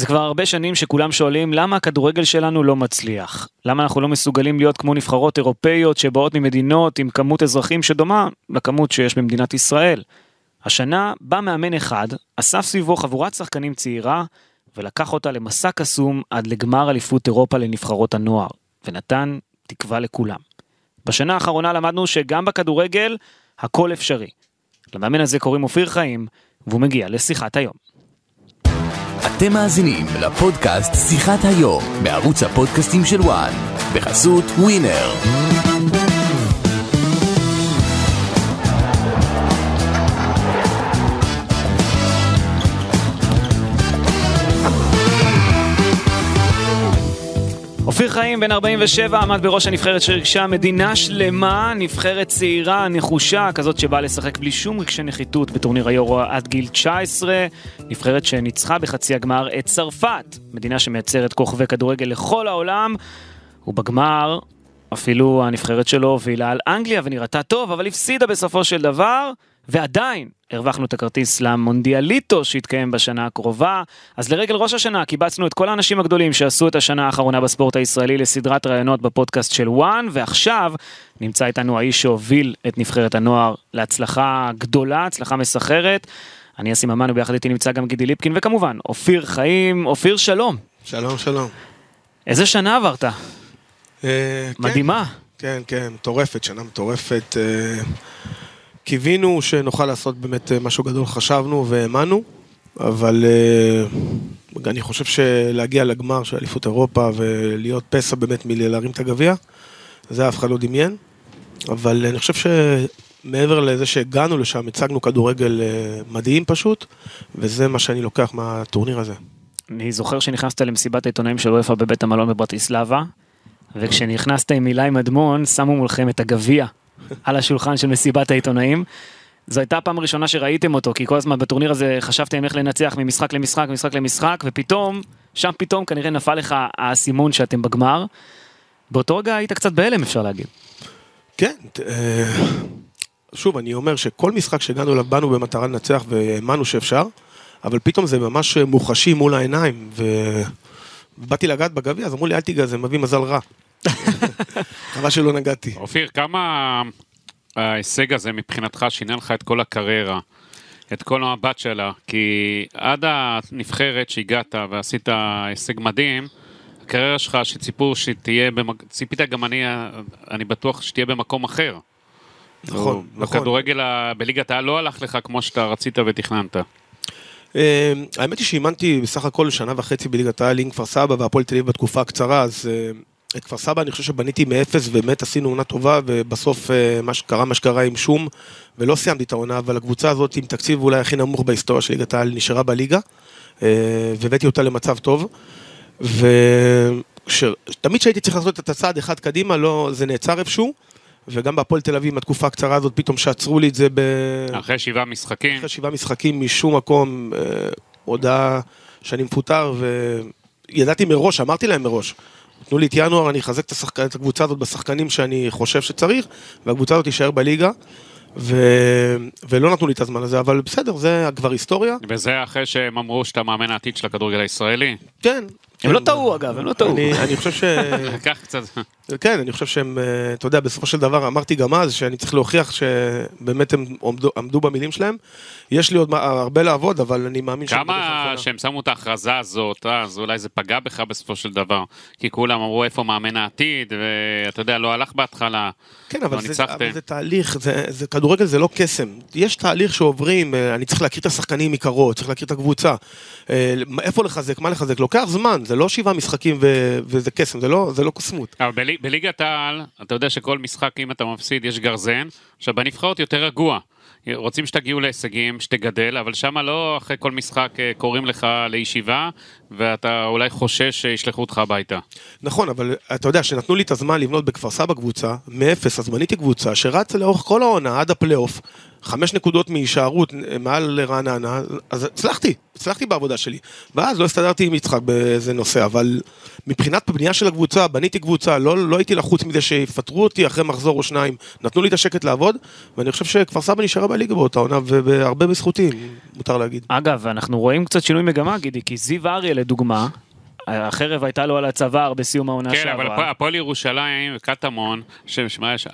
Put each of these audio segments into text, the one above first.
זה כבר הרבה שנים שכולם שואלים למה הכדורגל שלנו לא מצליח. למה אנחנו לא מסוגלים להיות כמו נבחרות אירופאיות שבאות ממדינות עם כמות אזרחים שדומה לכמות שיש במדינת ישראל. השנה בא מאמן אחד, אסף סביבו חבורת שחקנים צעירה, ולקח אותה למסע קסום עד לגמר אליפות אירופה לנבחרות הנוער, ונתן תקווה לכולם. בשנה האחרונה למדנו שגם בכדורגל הכל אפשרי. למאמן הזה קוראים אופיר חיים, והוא מגיע לשיחת היום. אתם מאזינים לפודקאסט שיחת היום בערוץ הפודקאסטים של וואן בחסות ווינר. אופיר חיים, בן 47, עמד בראש הנבחרת שריגשה מדינה שלמה, נבחרת צעירה, נחושה, כזאת שבאה לשחק בלי שום רגשי נחיתות בטורניר היורו עד גיל 19, נבחרת שניצחה בחצי הגמר את צרפת, מדינה שמייצרת כוכבי כדורגל לכל העולם, ובגמר אפילו הנבחרת שלו הובילה על אנגליה ונראתה טוב, אבל הפסידה בסופו של דבר, ועדיין הרווחנו את הכרטיס למונדיאליטו שיתקיים בשנה הקרובה. אז לרגל ראש השנה קיבצנו את כל האנשים הגדולים שעשו את השנה האחרונה בספורט הישראלי לסדרת ראיונות בפודקאסט של וואן, ועכשיו נמצא איתנו האיש שהוביל את נבחרת הנוער להצלחה גדולה, הצלחה מסחרת. אני אסי ממן וביחד איתי נמצא גם גידי ליפקין, וכמובן, אופיר חיים, אופיר שלום. שלום, שלום. איזה שנה עברת? אה, מדהימה. כן, כן, מטורפת, שנה מטורפת. קיווינו שנוכל לעשות באמת אה, משהו גדול, חשבנו והאמנו, אבל אה, אני חושב שלהגיע לגמר של אליפות אירופה ולהיות פסע באמת מלהרים את הגביע, זה אף אחד לא דמיין. אבל אני חושב שמעבר לזה שהגענו לשם, הצגנו כדורגל אה, מדהים פשוט, וזה מה שאני לוקח מהטורניר הזה. אני זוכר שנכנסת למסיבת העיתונאים של וופא בבית המלון בברטיסלבה, וכשנכנסת עם אילי מדמון, שמו מולכם את הגביע על השולחן של מסיבת העיתונאים. זו הייתה הפעם הראשונה שראיתם אותו, כי כל הזמן בטורניר הזה חשבתם איך לנצח ממשחק למשחק, ממשחק למשחק, ופתאום, שם פתאום כנראה נפל לך האסימון שאתם בגמר. באותו רגע היית קצת בהלם אפשר להגיד. כן, אה, שוב, אני אומר שכל משחק שהגענו אליו באנו במטרה לנצח והאמנו שאפשר, אבל פתאום זה ממש מוחשי מול העיניים, ובאתי לגעת בגביע, אז אמרו לי, אל תיגע, זה מביא מזל רע. חבל שלא נגעתי. אופיר, כמה ההישג הזה מבחינתך שינה לך את כל הקריירה, את כל המבט שלה? כי עד הנבחרת שהגעת ועשית הישג מדהים, הקריירה שלך שציפו שתהיה, במק... ציפית גם אני, אני בטוח שתהיה במקום אחר. נכון, נכון. הכדורגל ה- בליגת העל לא הלך לך כמו שאתה רצית ותכננת. אה, האמת היא שאימנתי בסך הכל שנה וחצי בליגת העל עם כפר סבא והפועל תל אביב בתקופה הקצרה, אז אה, את כפר סבא אני חושב שבניתי מאפס ובאמת עשינו עונה טובה ובסוף אה, מה שקרה מה שקרה עם שום ולא סיימתי את העונה אבל הקבוצה הזאת עם תקציב אולי הכי נמוך בהיסטוריה של ליגת העל נשארה בליגה אה, והבאתי אותה למצב טוב. ותמיד כשהייתי צריך לעשות את הצעד אחד קדימה לא זה נעצר איפשהו וגם בהפועל תל אביב בתקופה הקצרה הזאת פתאום שעצרו לי את זה ב... אחרי שבעה משחקים, אחרי שבעה משחקים משום מקום אה, הודעה שאני מפוטר וידעתי מראש, אמרתי להם מראש, תנו לי את ינואר, אני אחזק את, השחק... את הקבוצה הזאת בשחקנים שאני חושב שצריך, והקבוצה הזאת תישאר בליגה. ו... ולא נתנו לי את הזמן הזה, אבל בסדר, זה כבר היסטוריה. וזה אחרי שהם אמרו שאתה מאמן העתיד של הכדורגל הישראלי. כן. הם לא טעו אגב, הם לא טעו. אני, אני חושב ש... לקח קצת... כן, אני חושב שהם, אה, אתה יודע, בסופו של דבר אמרתי גם אז שאני צריך להוכיח שבאמת הם עמדו, עמדו במילים שלהם. יש לי עוד הרבה לעבוד, אבל אני מאמין בדרך כמה. שהם שמו את ההכרזה הזאת, אה, אז אולי זה פגע בך בסופו של דבר. כי כולם אמרו איפה מאמן העתיד, ואתה יודע, לא הלך בהתחלה. כן, אבל לא זה. אבל זה תהליך, זה, זה, כדורגל זה לא קסם. יש תהליך שעוברים, אה, אני צריך להכיר את השחקנים מקרוב, צריך להכיר את הקבוצה. אה, איפה לחזק, מה לחזק, לוקח זמן, זה לא שבעה משחקים ו, וזה קסם, זה לא, זה לא קוסמות. אבל בלי- בליגת העל, אתה יודע שכל משחק, אם אתה מפסיד, יש גרזן. עכשיו, בנבחרות יותר רגוע. רוצים שתגיעו להישגים, שתגדל, אבל שם לא אחרי כל משחק אה, קוראים לך לישיבה, ואתה אולי חושש שישלחו אותך הביתה. נכון, אבל אתה יודע, שנתנו לי את הזמן לבנות בכפר סבא קבוצה, מאפס, אז בניתי קבוצה שרצה לאורך כל העונה עד הפלייאוף. חמש נקודות מהישארות אה, מעל רעננה, אז הצלחתי, הצלחתי בעבודה שלי. ואז לא הסתדרתי עם יצחק באיזה נושא, אבל מבחינת בנייה של הקבוצה, בניתי קבוצה, לא, לא הייתי לחוץ מזה שיפטרו אותי אחרי מחזור או שניים, נתנו לי את השקט לעבוד, ואני חושב שכפר סבא נשארה בליגה באותה עונה, והרבה בזכותי, מותר להגיד. אגב, אנחנו רואים קצת שינוי מגמה, גידי, כי זיו אריה לדוגמה, החרב הייתה לו על הצוואר בסיום העונה כן, שעברה. אבל הפועל ירושלים וקטמון,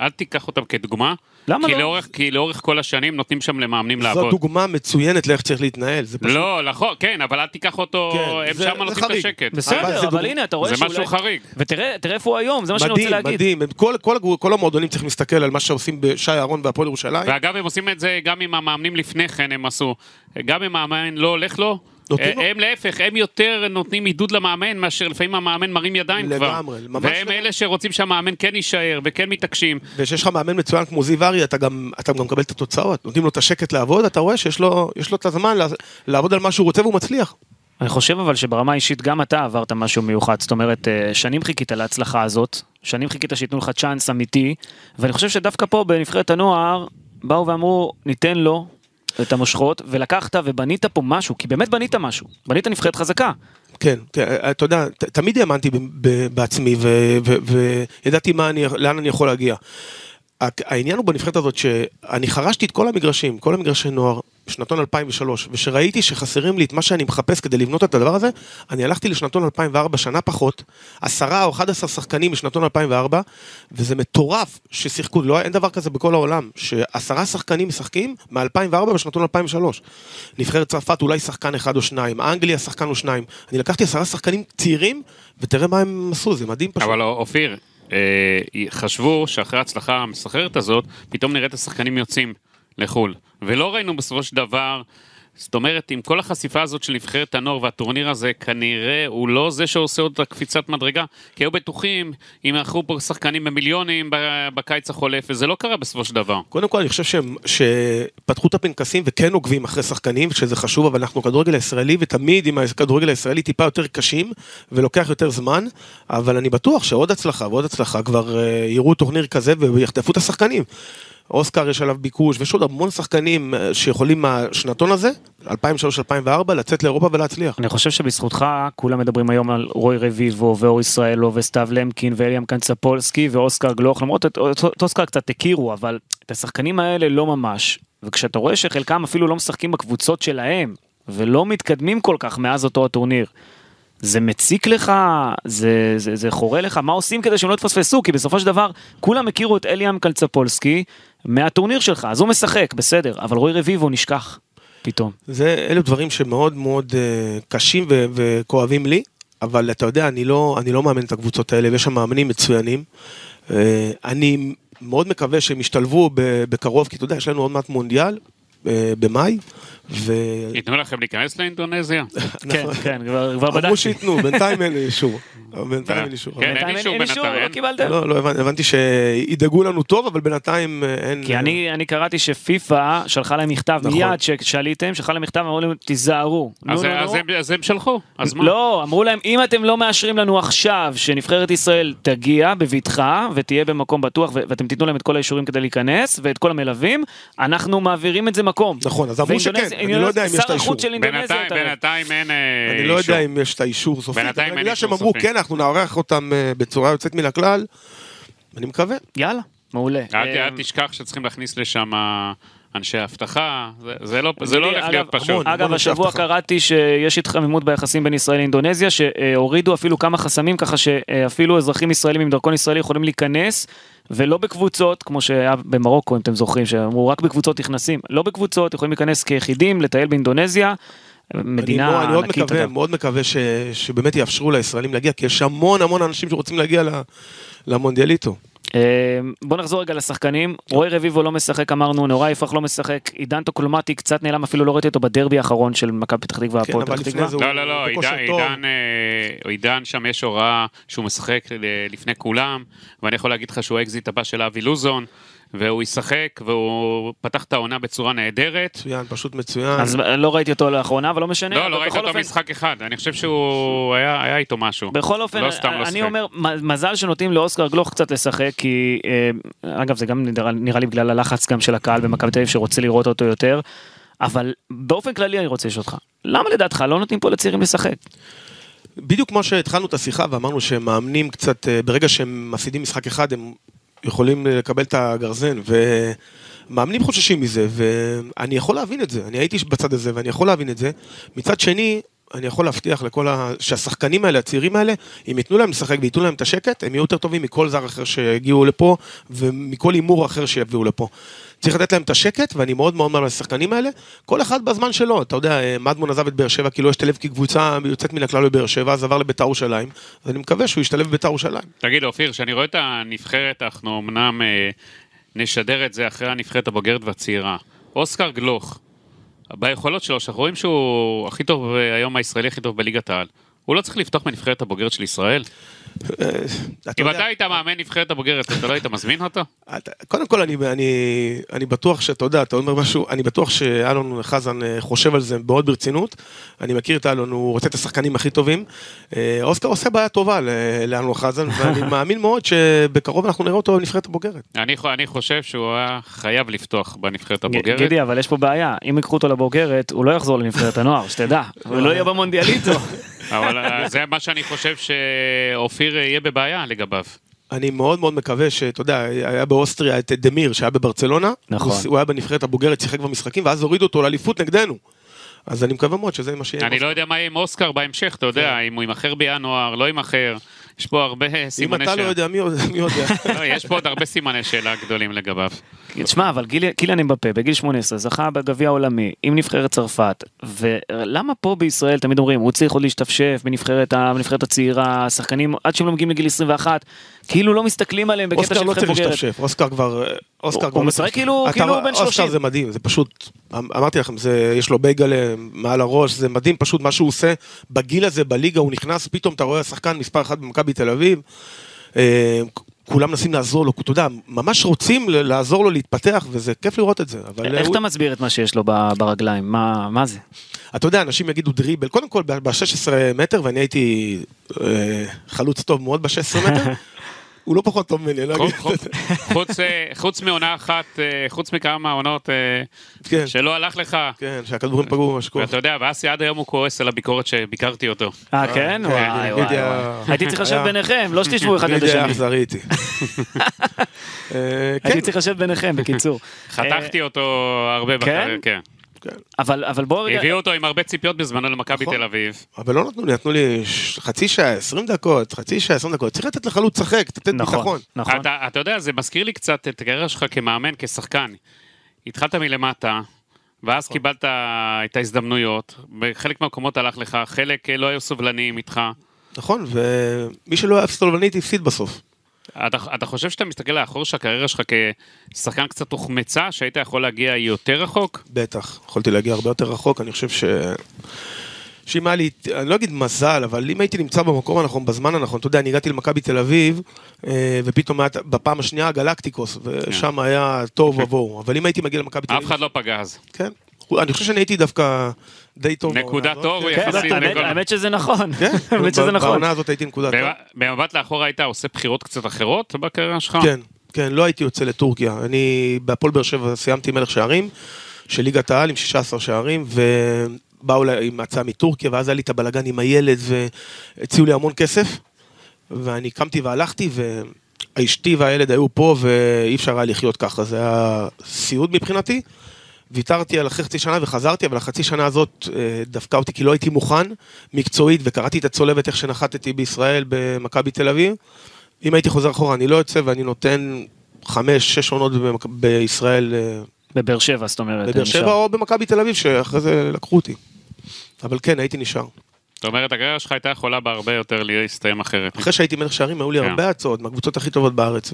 אל תיקח אותם כדוגמה. למה כי לא? לאורך, כי לאורך כל השנים נותנים שם למאמנים זו לעבוד. דוגמה מצוינת לאיך צריך להתנהל, זה פשוט... לא, נכון, כן, אבל אל תיקח אותו, כן, הם זה- שם זה נותנים את. השקט. אבל בסדר, זה אבל דוגמה- הנה, אתה רואה זה שאולי... משהו חריג. ותראה תראה איפה הוא היום, זה מה שאני רוצה מדהים, להגיד. מדהים, הם- כל, כל, הגו- כל המועדונים צריכים להסתכל על מה שעושים בשי אהרון והפועל ירושלים. ואגב, הם עושים את זה גם עם המאמנים לפני כן, הם עשו. גם אם המאמן לא הולך לו, לו. הם להפך, הם יותר נותנים עידוד למאמן, מאשר לפעמים המאמן מרים ידיים כבר. לגמרי, ממש והם לגמרי. אלה שרוצים שהמאמן כן יישאר, וכן מתעקשים. וכשיש לך מאמן מצוין כמו זיו ארי, אתה גם, אתה גם מקבל את התוצאות. נותנים לו את השקט לעבוד, אתה רואה שיש לו, יש לו את הזמן לעבוד על מה שהוא רוצה והוא מצליח. אני חושב אבל שברמה האישית גם אתה עברת משהו מיוחד, זאת אומרת, אה, שנים חיכית להצלחה הזאת, שנים חיכית שייתנו לך צ'אנס אמיתי, ואני חושב שדווקא פה בנבחרת הנוער, באו ואמרו, ניתן לו את המושכות, ולקחת ובנית פה משהו, כי באמת בנית משהו, בנית נבחרת חזקה. כן, כן, אתה יודע, תמיד האמנתי בעצמי וידעתי לאן אני יכול להגיע. העניין הוא בנבחרת הזאת שאני חרשתי את כל המגרשים, כל המגרשי נוער, בשנתון 2003, ושראיתי שחסרים לי את מה שאני מחפש כדי לבנות את הדבר הזה, אני הלכתי לשנתון 2004, שנה פחות, עשרה או 11 שחקנים משנתון 2004, וזה מטורף ששיחקו, לא, אין דבר כזה בכל העולם, שעשרה שחקנים משחקים מ-2004 בשנתון 2003. נבחרת צרפת אולי שחקן אחד או שניים, אנגליה שחקן או שניים. אני לקחתי עשרה שחקנים צעירים, ותראה מה הם עשו, זה מדהים פשוט. אבל אופיר, חשבו שאחרי ההצלחה המסחררת הזאת, פתאום נראה את השחקנים יוצאים לחו"ל. ולא ראינו בסופו של דבר, זאת אומרת, עם כל החשיפה הזאת של נבחרת הנוער והטורניר הזה, כנראה הוא לא זה שעושה עוד הקפיצת מדרגה, כי היו בטוחים, אם יאכלו פה שחקנים במיליונים בקיץ החולף, וזה לא קרה בסופו של דבר. קודם כל, אני חושב שהם, שפתחו את הפנקסים וכן עוקבים אחרי שחקנים, שזה חשוב, אבל אנחנו כדורגל הישראלי, ותמיד עם הכדורגל הישראלי טיפה יותר קשים, ולוקח יותר זמן, אבל אני בטוח שעוד הצלחה ועוד הצלחה כבר אה, יראו טורניר כזה ויחטפו את השחקנים. אוסקר יש עליו ביקוש, ויש עוד המון שחקנים אה, שיכולים מהשנתון הזה, 2003-2004, לצאת לאירופה ולהצליח. אני חושב שבזכותך כולם מדברים היום על רוי רביבו ואור ישראלו וסתיו למקין ואליאם קנצפולסקי ואוסקר גלוך למרות את את אוסקר קצת הכירו אבל את השחקנים האלה לא ממש וכשאתה רואה שחלקם אפילו לא משחקים בקבוצות שלהם ולא מתקדמים כל כך מאז אותו הטורניר. זה מציק לך, זה, זה, זה חורה לך, מה עושים כדי שהם לא יתפספסו? כי בסופו של דבר, כולם הכירו את אליאם קלצפולסקי מהטורניר שלך, אז הוא משחק, בסדר, אבל רוי רביבו נשכח, פתאום. זה, אלו דברים שמאוד מאוד uh, קשים ו- וכואבים לי, אבל אתה יודע, אני לא, אני לא מאמן את הקבוצות האלה, ויש שם מאמנים מצוינים. Uh, אני מאוד מקווה שהם ישתלבו בקרוב, כי אתה יודע, יש לנו עוד מעט מונדיאל uh, במאי, ו... ייתנו לכם להיכנס לאינדונזיה? כן, כן, כבר, כבר אמרו בדקתי. שייתנו, בינתיים אין אישור. בינתיים אין לי אישור. כן, אין אישור אין אישור, בינתיים, לא אין. קיבלתם. לא, לא הבנתי, שידאגו לנו טוב, אבל בינתיים אה, אין... כי אני, אני קראתי שפיפ"א שלחה להם מכתב נכון. מיד ששאליתם, שלחה להם מכתב, אמרו להם תיזהרו. אז. הם- שלחו, אז מה? לא, אמרו להם אם אתם לא מאשרים לנו עכשיו שנבחרת ישראל תגיע בבטחה ותהיה במקום בטוח ואתם תיתנו להם את כל האישורים כדי להיכנס ואת כל המלווים, אנחנו מעבירים את זה מקום. נכון, אז אמרו שכן, אני לא יודע אם יש את שר האישור. החוץ של אינדונזיה בינתיים, אין אה, אני לא אישור. יודע אם יש את האישור סופי, בינתיים אבל אין אני יודע אישור שהם אמרו. כן, אנחנו נארח אותם אה, בצורה יוצאת מן הכלל. אני מקווה. יאללה, מעולה. אל אה, אל תשכח שצריכים להכניס לשם אנשי אבטחה, זה- זה לא זה לא הולך להיות פשוט. המון. אגב, השבוע. קראתי שיש התחממות ביחסים בין ישראל לאינדונזיה, שהורידו אפילו כמה חסמים ככה שאפילו אזרחים ישראלים עם דרכון ישראלי יכולים להיכנס, ולא בקבוצות, כמו שהיה במרוקו, אם אתם זוכרים, שאמרו רק בקבוצות נכנסים, לא בקבוצות, יכולים להיכנס כיחידים, לטייל באינדונזיה. אני מדינה מאוד- אני מאוד ענקית מקווה, אגב. מאוד מקווה ש- שבאמת יאפשרו לישראלים להגיע, כי יש המון המון אנשים שרוצים להגיע ל- למונדיאליטו. אה, בוא נחזור רגע לשחקנים, רועי רביבו לא משחק אמרנו, נאורי יפרח לא משחק, עידן טוקלומתי קצת נעלם אפילו לא ראיתי אותו בדרבי האחרון של מכבי פתח תקווה, כן, הפועל פתח תקווה. לא, לא, לא, עידן, שם יש הוראה שהוא משחק לפני כולם, ואני יכול להגיד לך שהוא האקזיט הבא של אבי לוזון. והוא ישחק, והוא פתח את העונה בצורה נהדרת. מצוין, פשוט מצוין. אז לא ראיתי אותו לאחרונה, אבל לא משנה. לא, לא ראיתי אותו אופן- משחק אחד, אני חושב שהוא היה היה איתו משהו. בכל אופן, לא סתם לא אני. אומר, מזל שנותנים לאוסקר גלוך קצת לשחק, כי אה, אגב זה גם נראה, נראה לי בגלל הלחץ גם של הקהל במכבי תל אביב שרוצה לראות אותו יותר, אבל באופן כללי אני רוצה לשאול אותך, למה לדעתך לא נותנים פה לצעירים לשחק? בדיוק כמו שהתחלנו את השיחה ואמרנו שמאמנים קצת, אה, ברגע שהם מפסידים משחק אחד, הם יכולים לקבל את הגרזן, ומאמנים חוששים מזה, ואני יכול להבין את זה, אני הייתי בצד הזה ואני יכול להבין את זה. מצד שני, אני יכול להבטיח לכל ה... שהשחקנים האלה, הצעירים האלה, אם ייתנו להם לשחק וייתנו להם את השקט, הם יהיו יותר טובים מכל זר אחר שיגיעו לפה, ומכל הימור אחר שיביאו לפה. צריך לתת להם את השקט, ואני מאוד מאוד אומר לשחקנים האלה, כל אחד בזמן שלו, אתה יודע, אה, מדמון עזב את באר שבע כי לא השתלב כקבוצה יוצאת מן הכלל בבאר שבע, אז עבר לביתר ירושלים, אז אני מקווה שהוא ישתלב בביתר ירושלים. תגיד, אופיר, כשאני רואה את הנבחרת, אנחנו אמנם אה, נשדר את זה אחרי הנבחרת הבוגרת והצעירה. אוסקר גלוך, ביכולות שלו, שאנחנו רואים שהוא הכי טוב, אה, היום הישראלי הכי טוב בליגת העל. הוא לא צריך לפתוח בנבחרת הבוגרת של ישראל? אם אתה היית מאמן נבחרת הבוגרת, אתה לא היית מזמין אותו? קודם כל, אני, אני, אני בטוח שאתה יודע, אתה אומר משהו, אני בטוח שאלון חזן אה, חושב על זה מאוד ברצינות. אני מכיר את אלון, הוא רוצה את השחקנים הכי טובים. אה, אוסקר עושה בעיה טובה לאלון חזן, ואני מאמין מאוד שבקרוב אנחנו נראה אותו בנבחרת הבוגרת. אני חושב שהוא היה חייב לפתוח בנבחרת הבוגרת. גידי, אבל יש פה בעיה, אם ייקחו אותו לבוגרת, הוא לא יחזור לנבחרת הנוער, שתדע, הוא לא יהיה במונדיאליטו. אבל אה, זה מה שאני חושב שאופיר יהיה בבעיה לגביו. אני מאוד מאוד מקווה שאתה יודע, היה באוסטריה את דמיר שהיה בברצלונה, נכון. הוא, הוא היה בנבחרת הבוגרת, שיחק במשחקים, ואז הורידו אותו לאליפות נגדנו. אז אני מקווה מאוד שזה מה שיהיה. אני לא יודע מה יהיה עם אוסקר בהמשך, אתה יודע, אם הוא יימכר בינואר, לא יימכר. יש פה הרבה אם סימני אתה לא שאלה. יודע, מי יודע? לא, יש פה עוד הרבה סימני שאלה גדולים לגביו. תשמע, אבל גיל- קיליאן אמבפה בגיל 18 זכה בגביע העולמי עם נבחרת צרפת, ולמה פה בישראל תמיד אומרים, הוא צריך עוד להשתפשף בנבחרת הצעירה, השחקנים עד שהם לא מגיעים לגיל 21, כאילו לא מסתכלים עליהם בקטע אוסקר של לא נבחרת צריך בוגרת. להשתפשף, אוסקר כבר... אוסקר הוא- כבר הוא לא משחק צריך- כאילו- אתה- כאילו הוא בן אוסקר 30. זה מדהים, זה פשוט... אמ- אמרתי לכם, זה, יש לו בייגלה מעל הראש, זה מדהים פשוט מה שהוא עושה בגיל הזה בליגה, הוא נכנס, פתאום אתה רואה שחקן מספר אחת במכבי תל אביב. אה, כולם מנסים לעזור לו, אתה יודע, ממש רוצים לעזור לו להתפתח, וזה כיף לראות את זה. איך הוא- אתה מסביר את מה שיש לו ברגליים? מה מה זה? אתה יודע, אנשים יגידו דריבל, קודם כל ב-16 מטר, ואני הייתי אה, חלוץ טוב מאוד ב-16 מטר, הוא לא פחות טוב ממני, אני לא אגיד. חוץ- חוץ, אה, חוץ מעונה אחת, אה, חוץ מכמה עונות אה, כן, שלא הלך לך. כן, שהכדורים פגעו במשקוף. ואתה יודע, ואסי עד היום הוא כועס על הביקורת שביקרתי אותו. אה כן? וואי וואי גידי וואי. הייתי צריך לשבת ביניכם, לא שתשבו אחד ליד השני. אכזרי איתי. כן, הייתי צריך לשבת ביניכם, בקיצור. חתכתי אותו הרבה כן? בקריירה, כן. כן. אבל אבל בוא רגע, הביאו אותו עם הרבה ציפיות בזמנו למכבי נכון. תל אביב. אבל לא נתנו לי, נתנו לי חצי שעה, 20 דקות, חצי שעה, 20 דקות. צריך לתת לחלוץ לשחק, לתת נכון, ביטחון. נכון. אתה, אתה יודע, זה מזכיר לי קצת את הקריירה שלך כמאמן, כשחקן. התחלת מלמטה, ואז נכון. קיבלת את ההזדמנויות, בחלק מהמקומות הלך לך, חלק אה, לא היו סובלניים איתך. נכון, ומי שלא אהב סטולבנית הפסיד בסוף. אתה, אתה חושב שאתה מסתכל לאחור שהקריירה שלך כשחקן קצת הוחמצה, שהיית יכול להגיע יותר רחוק? בטח, יכולתי להגיע הרבה יותר רחוק, אני חושב ש... שאם היה לי, אני לא אגיד מזל, אבל אם הייתי נמצא במקום הנכון, בזמן הנכון, אתה יודע, אני הגעתי למכבי תל אביב, אה, ופתאום היה בפעם השנייה גלקטיקוס, ושם היה תוהו ובוהו, אבל אם הייתי מגיע למכבי תל אף אביב, אחד לא פגע אז. כן, אני חושב שאני הייתי דווקא די טוב. נקודת. אור כן, יחסית האמת- לכל- האמת שזה נכון, כן, האמת שזה נכון. בעונה הזאת הייתי נקודת אור. במבט לאחור היית עושה בחירות קצת אחרות בקריירה שלך? כן, כן, לא הייתי יוצא לטורקיה. אני בהפועל באר שבע סיימתי מלך שערים של ליגת העל עם 16 שערים, ובאו אליי עם הצעה מטורקיה, ואז היה לי את הבלגן עם הילד, והציעו לי המון כסף, ואני קמתי והלכתי, ואשתי והילד היו פה, ואי אפשר היה לחיות ככה, זה היה סיוט מבחינתי. ויתרתי על אחרי חצי שנה וחזרתי, אבל החצי שנה הזאת אה, דפקה אותי כי לא הייתי מוכן מקצועית, וקראתי את הצולבת איך שנחתתי בישראל במכבי תל אביב. אם הייתי חוזר אחורה, אני לא יוצא ואני נותן חמש, שש עונות. בישראל, אה, בבאר שבע, זאת אומרת. בבאר. שבע או במכבי תל אביב, שאחרי זה לקחו אותי. אבל כן, הייתי נשאר. זאת אומרת, הקריירה שלך הייתה יכולה בהרבה יותר להסתיים אחרת. אחרי שהייתי מלך שערים, היו לי כן. הרבה הצעות מהקבוצות הכי טובות בארץ,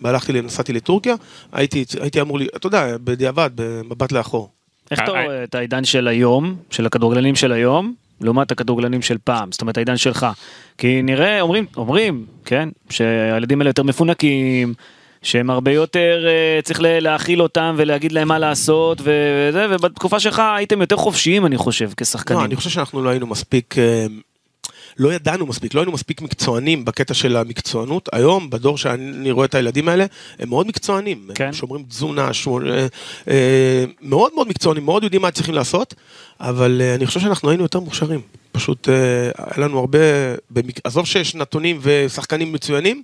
והלכתי, נסעתי לטורקיה, הייתי, הייתי אמור, לי, אתה יודע, בדיעבד, במבט לאחור. איך אתה אה, רואה את העידן של היום, של הכדורגלנים של היום, לעומת הכדורגלנים של פעם, זאת אומרת העידן שלך? כי נראה, אומרים, אומרים, כן, שהילדים האלה יותר מפונקים, שהם הרבה יותר, אה, צריך להכיל אותם ולהגיד להם מה לעשות וזה, ובתקופה שלך הייתם יותר חופשיים, אני חושב, כשחקנים. לא, אני חושב שאנחנו לא היינו מספיק, אה, לא ידענו מספיק, לא היינו מספיק מקצוענים בקטע של המקצוענות. היום, בדור שאני רואה את הילדים האלה, הם מאוד מקצוענים. כן. הם שומרים תזונה, שומר, אה, מאוד מאוד מקצוענים, מאוד יודעים מה צריכים לעשות, אבל אני חושב שאנחנו היינו יותר מוכשרים. פשוט היה לנו הרבה. עזוב שיש נתונים ושחקנים מצוינים,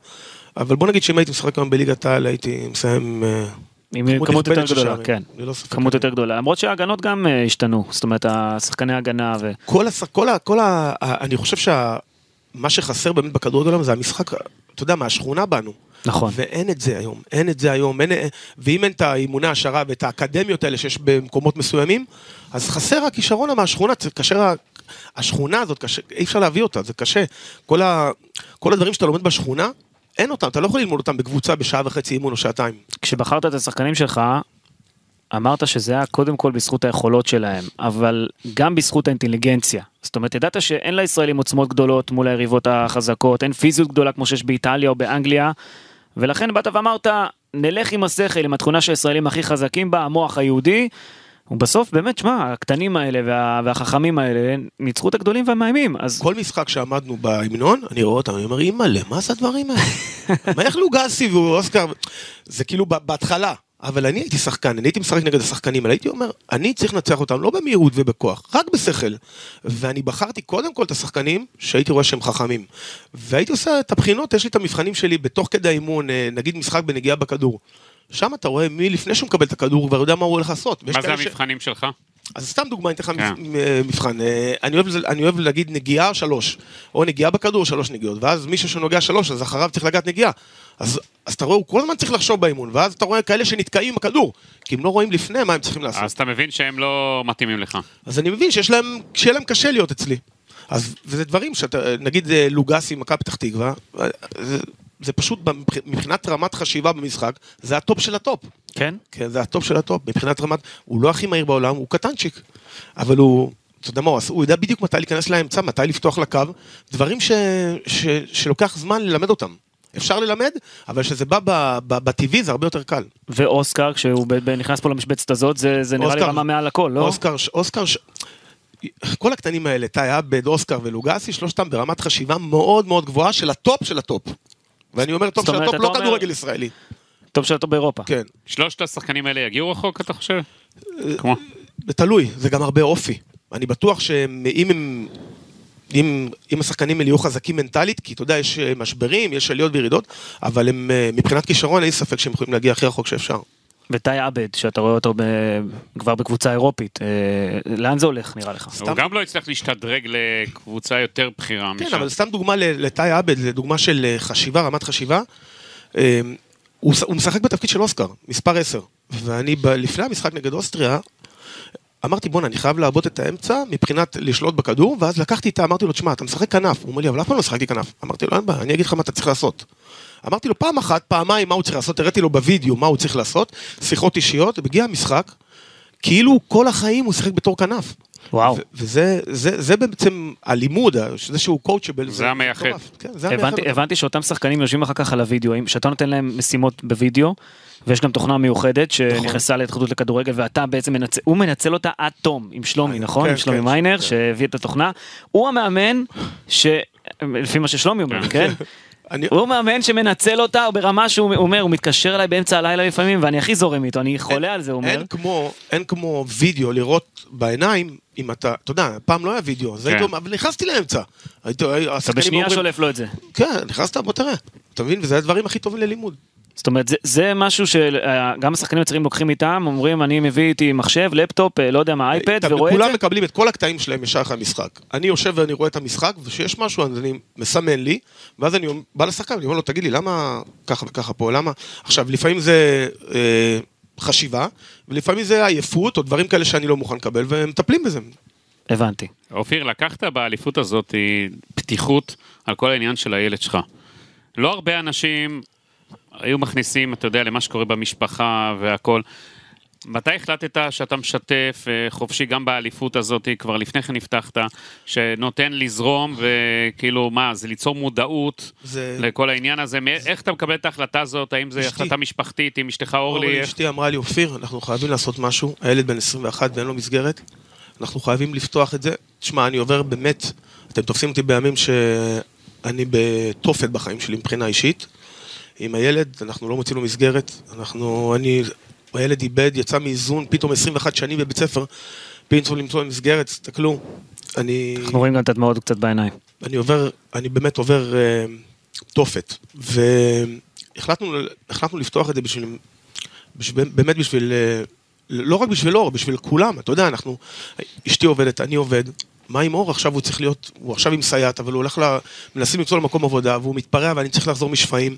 אבל בוא נגיד שאם הייתי משחק היום בליגת העל, הייתי מסיים... אה, עם כמות יותר גדולה, כן. כמות יותר גדולה, למרות שההגנות גם אה, השתנו, זאת אומרת, השחקני הגנה ו... כל, הס... כל, ה... כל ה... אני חושב שמה שחסר באמת בכדורגל היום זה המשחק, אתה יודע, מהשכונה באנו. נכון. ואין את זה היום, אין את זה היום, אין... ואם אין את האימוני העשרה ואת האקדמיות האלה שיש במקומות מסוימים, אז חסר הכישרון מהשכונה, ה- השכונה הזאת, קשה, אי אפשר להביא אותה, זה קשה. כל, ה... כל הדברים שאתה לומד בשכונה, אין אותם, אתה לא יכול ללמוד אותם בקבוצה בשעה וחצי אימון או שעתיים. כשבחרת את השחקנים שלך, אמרת שזה היה קודם כל בזכות היכולות שלהם, אבל גם בזכות האינטליגנציה. זאת אומרת, ידעת שאין לישראלים עוצמות גדולות מול היריבות החזקות, אין פיזיות גדולה כמו שיש באיטליה או באנגליה, ולכן באת ואמרת, נלך עם השכל, עם התכונה שהישראלים הכי חזקים בה, המוח היהודי, ובסוף באמת, שמע, הקטנים האלה וה, והחכמים האלה ניצחו את הגדולים והמאיימים, אז כל משחק שעמדנו בהמנון, אני רואה אותם, אני אומר, אימא'לה, מה זה הדברים האלה? מה איך לוגסי ואוסקר? זה כאילו בהתחלה. אבל אני הייתי שחקן, אני הייתי משחק נגד השחקנים האלה, הייתי אומר, אני צריך לנצח אותם לא במהירות ובכוח, רק בשכל. ואני בחרתי קודם כל את השחקנים שהייתי רואה שהם חכמים. והייתי עושה את הבחינות, יש לי את המבחנים שלי בתוך כדי האימון, אה, נגיד משחק בנגיעה בכדור. שם אתה רואה מי לפני שהוא מקבל את הכדור כבר יודע מה הוא הולך לעשות. מה זה כאלה ש- המבחנים שלך? אז סתם דוגמא, אני אתן לך כן. מ- מבחן. אה, אני אוהב, אני אוהב להגיד נגיעה שלוש, או נגיעה בכדור שלוש נגיעות, ואז מישהו שנוגע שלוש, אז אחריו צריך לגעת נגיעה. אז, אז אתה רואה, הוא כל הזמן צריך לחשוב באימון, ואז אתה רואה כאלה שנתקעים עם הכדור, כי הם לא רואים לפני מה הם צריכים לעשות. אז אתה מבין שהם לא מתאימים לך. אז אני מבין שיש להם, שיהיה להם קשה להיות אצלי. אז, וזה דברים שאתה, נגיד אה, לוגסי, מכבי פתח תקווה, אה, זה, פשוט מבח- מבחינת רמת חשיבה במשחק, זה הטופ של הטופ. כן? כן, זה הטופ של הטופ, מבחינת רמת, הוא לא הכי מהיר בעולם, הוא קטנצ'יק, אבל הוא, אתה יודע מה הוא עשה? הוא יודע בדיוק מתי להיכנס לאמצע, מתי לפתוח לקו, דברים ש, ש, שלוקח זמן ללמד אותם. אפשר ללמד, אבל כשזה בא בטבעי זה הרבה יותר קל. ואוסקר, כשהוא ב- ב- נכנס פה למשבצת הזאת, זה, זה נראה לי אוסקר- רמה מעל הכל, לא? אוסקר, אוסקר, ש- כל הקטנים האלה, טאי עבד, אוסקר ולוגסי, שלושתם ברמת חשיבה מאוד מאוד גבוהה של הטופ של הטופ. ואני אומר טופ זאת של אומרת, הטופ, אתה לא אומר- כדורגל ישראלי. טוב שאתה באירופה. כן. שלושת השחקנים האלה יגיעו רחוק, אתה חושב? כמו? זה תלוי, זה גם הרבה אופי. אני בטוח שאם הם... אם, אם השחקנים האלה יהיו חזקים מנטלית, כי אתה יודע, יש אה, משברים, יש עליות וירידות, אבל הם, אה, מבחינת כישרון, אין ספק שהם יכולים להגיע הכי רחוק שאפשר. וטאי עבד, שאתה רואה אותו ב... כבר בקבוצה אירופית, אה, לאן זה הולך נראה לך? הוא גם לא הצליח להשתדרג לקבוצה יותר בכירה כן, משם. אבל סתם דוגמה ל- לטאי עבד, זה דוגמה של אה, חשיבה, רמת חשיבה. אה, הוא, הוא משחק בתפקיד של אוסקר, מספר 10. ואני, ב- לפני המשחק נגד אוסטריה, אמרתי, בואנה, אני חייב לעבוד את האמצע מבחינת לשלוט בכדור, ואז לקחתי את ה... אמרתי לו, תשמע, אתה משחק כנף. הוא אומר לי, אבל אף פעם לא שחקתי כנף. אמרתי לו, אין בעיה, אני אגיד לך מה אתה צריך לעשות. אמרתי לו, פעם אחת, פעמיים, מה הוא צריך לעשות, הראיתי לו בווידאו מה הוא צריך לעשות, שיחות אישיות, מגיע המשחק, כאילו כל החיים הוא שיחק בתור כנף. וואו. ו- וזה זה, זה בעצם הלימוד, זה שהוא קואוצ'בל. זה המייחד. כן, זה המייחד. הבנתי. הבנתי שאותם שחקנים יושבים אחר כך על הוידאוים, שאתה נותן להם משימות בווידאו, ויש גם תוכנה מיוחדת שנכנסה להתאחדות לכדורגל, ואתה בעצם מנצל, הוא מנצל אותה עד תום עם שלומי, כן, נכון? כן, עם שלומי כן, מיינר, כן. שהביא את התוכנה. הוא המאמן, ש... לפי מה ששלומי אומר, כן? אני, הוא מאמן שמנצל אותה ברמה שהוא אומר, הוא מתקשר אליי באמצע הלילה לפעמים, ואני הכי זורם איתו, אני חולה על זה, הוא אומר. אין כמו, אין כמו וידאו לראות בעיניים, אם אתה, אתה יודע, פעם לא היה וידאו, אז הייתי כן. אומר, אבל נכנסתי לאמצע. הייתי, אתה בשנייה אומרים, שולף לו את זה. כן, נכנסת, בוא תראה. אתה מבין? וזה הדברים הכי טובים ללימוד. זאת אומרת, זה, זה משהו שגם השחקנים הצעירים לוקחים איתם, אומרים, אני מביא איתי מחשב, לפטופ, אה, לא יודע מה, אייפד, ורואה את כולם זה. מקבלים את כל הקטעים שלהם ישר אחרי המשחק. אני יושב ואני רואה את המשחק, וכשיש משהו אז אני מסמן לי, ואז אני בא לשחקן, אני אומר לו, תגיד לי, למה ככה וככה פה, למה... עכשיו, לפעמים זה אה, חשיבה, ולפעמים זה עייפות, או דברים כאלה שאני לא מוכן לקבל, ומטפלים בזה. הבנתי. אופיר, לקחת באליפות הזאת אה, פתיחות על כל העניין של הילד שלך. לא הרבה אנשים היו מכניסים, אתה יודע, למה שקורה במשפחה והכל. מתי החלטת שאתה משתף אה, חופשי גם באליפות הזאת, כבר לפני כן הבטחת, שנותן לזרום וכאילו מה, זה ליצור מודעות זה... לכל העניין הזה, מ- איך אתה מקבל את ההחלטה הזאת, האם זו. החלטה משפחתית עם אשתך אורלי? אורלי, איך- אשתי אמרה לי, אופיר, אנחנו חייבים לעשות משהו, הילד בן 21 ואין לו מסגרת, אנחנו חייבים לפתוח את זה. תשמע, אני עובר באמת, אתם תופסים אותי בימים שאני בתופת בחיים שלי מבחינה אישית. עם הילד, אנחנו לא מוצאים לו מסגרת, אנחנו, אני, הילד איבד, יצא מאיזון, פתאום 21 שנים בבית ספר, פתאום למצוא מסגרת, תסתכלו, אני... אנחנו רואים גם את הדמעות קצת בעיניים. אני עובר, אני באמת עובר אה, תופת, והחלטנו החלטנו לפתוח את זה בשביל, בשביל באמת בשביל, אה, לא רק בשביל אור, בשביל כולם, אתה יודע, אנחנו, אשתי עובדת, אני עובד, מה עם אור? עכשיו הוא צריך להיות, הוא עכשיו עם סייעת, אבל הוא הולך ל... מנסים למצוא לו מקום עבודה, והוא מתפרע ואני צריך לחזור משפעים.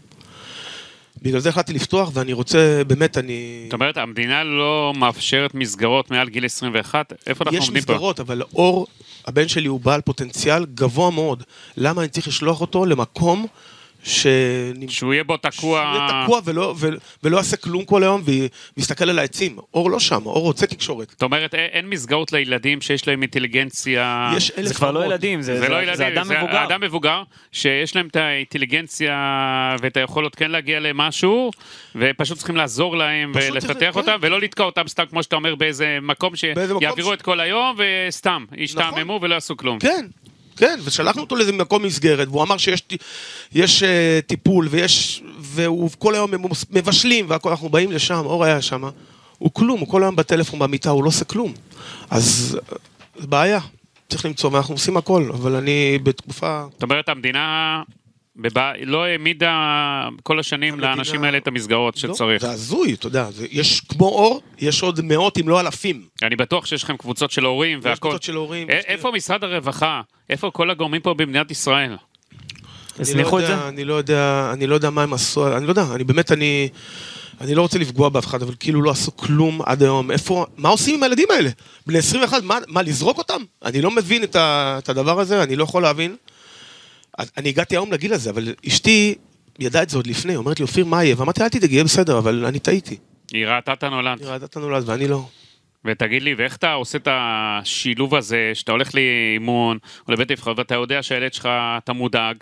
בגלל זה החלטתי לפתוח, ואני רוצה, באמת, אני... זאת אומרת, המדינה לא מאפשרת מסגרות מעל גיל 21? איפה אנחנו יש עומדים פה? מסגרות, אבל אור, הבן שלי הוא בעל פוטנציאל גבוה מאוד. למה אני צריך לשלוח אותו למקום שנמצא... שהוא יהיה בו תקוע... שהוא יהיה תקוע ולא, ו, ולא יעשה כלום כל היום ויסתכל על העצים. אור לא שם, אור רוצה תקשורת. זאת אומרת, אין- מסגרות לילדים שיש להם אינטליגנציה... יש אלף זה כבר לא. ילדים, זה, זה, זה, לא זה, ילדים, זה אדם מבוגר. אדם מבוגר, שיש להם את האינטליגנציה ואת היכולות כן להגיע למשהו, ופשוט צריכים לעזור להם ולפתח צריך- אותם, כן. ולא לתקוע אותם סתם, כמו שאתה אומר, באיזה מקום שיעבירו ש- את כל היום, וסתם, ישתעממו ולא יעשו כלום. כן, כן, ושלחנו אותו לאיזה מקום מסגרת, והוא אמר שיש יש, אה, טיפול, ויש... והוא כל היום מבשלים, והכל, אנחנו באים לשם, אור היה שם, הוא כלום, הוא כל היום בטלפון במיטה, הוא לא עושה כלום. אז אה, זה בעיה, צריך למצוא, ואנחנו עושים הכל, אבל אני בתקופה... זאת אומרת, המדינה בבע... לא העמידה כל השנים המדינה- לאנשים האלה את המסגרות לא, שצריך. זה הזוי, אתה יודע, זה, יש כמו אור, יש עוד מאות אם לא אלפים. אני בטוח שיש לכם קבוצות של הורים יש והכל. קבוצות של הורים. א- יש- איפה משרד הרווחה? איפה כל הגורמים פה במדינת ישראל? אני הזניחו לא את זה? יודע, אני לא יודע, אני לא יודע מה הם עשו, אני לא יודע, אני באמת, אני... אני לא רוצה לפגוע באף אחד, אבל כאילו לא עשו כלום עד היום. איפה, מה עושים עם הילדים האלה? בני 21, מה, מה לזרוק אותם? אני לא מבין את, ה, את הדבר הזה, אני לא יכול להבין. אני הגעתי היום לגיל הזה, אבל אשתי ידעה את זה עוד לפני, אומרת לי, אופיר, מה יהיה? ואמרתי, אל תדאגי, יהיה בסדר, אבל אני טעיתי. היא ראתה את הנולד. היא ראתה את הנולד ואני לא. ותגיד לי, ואיך אתה עושה את השילוב הזה, שאתה הולך לאימון או לבית נבחרות ואתה יודע שהילד שלך, אתה מודאג,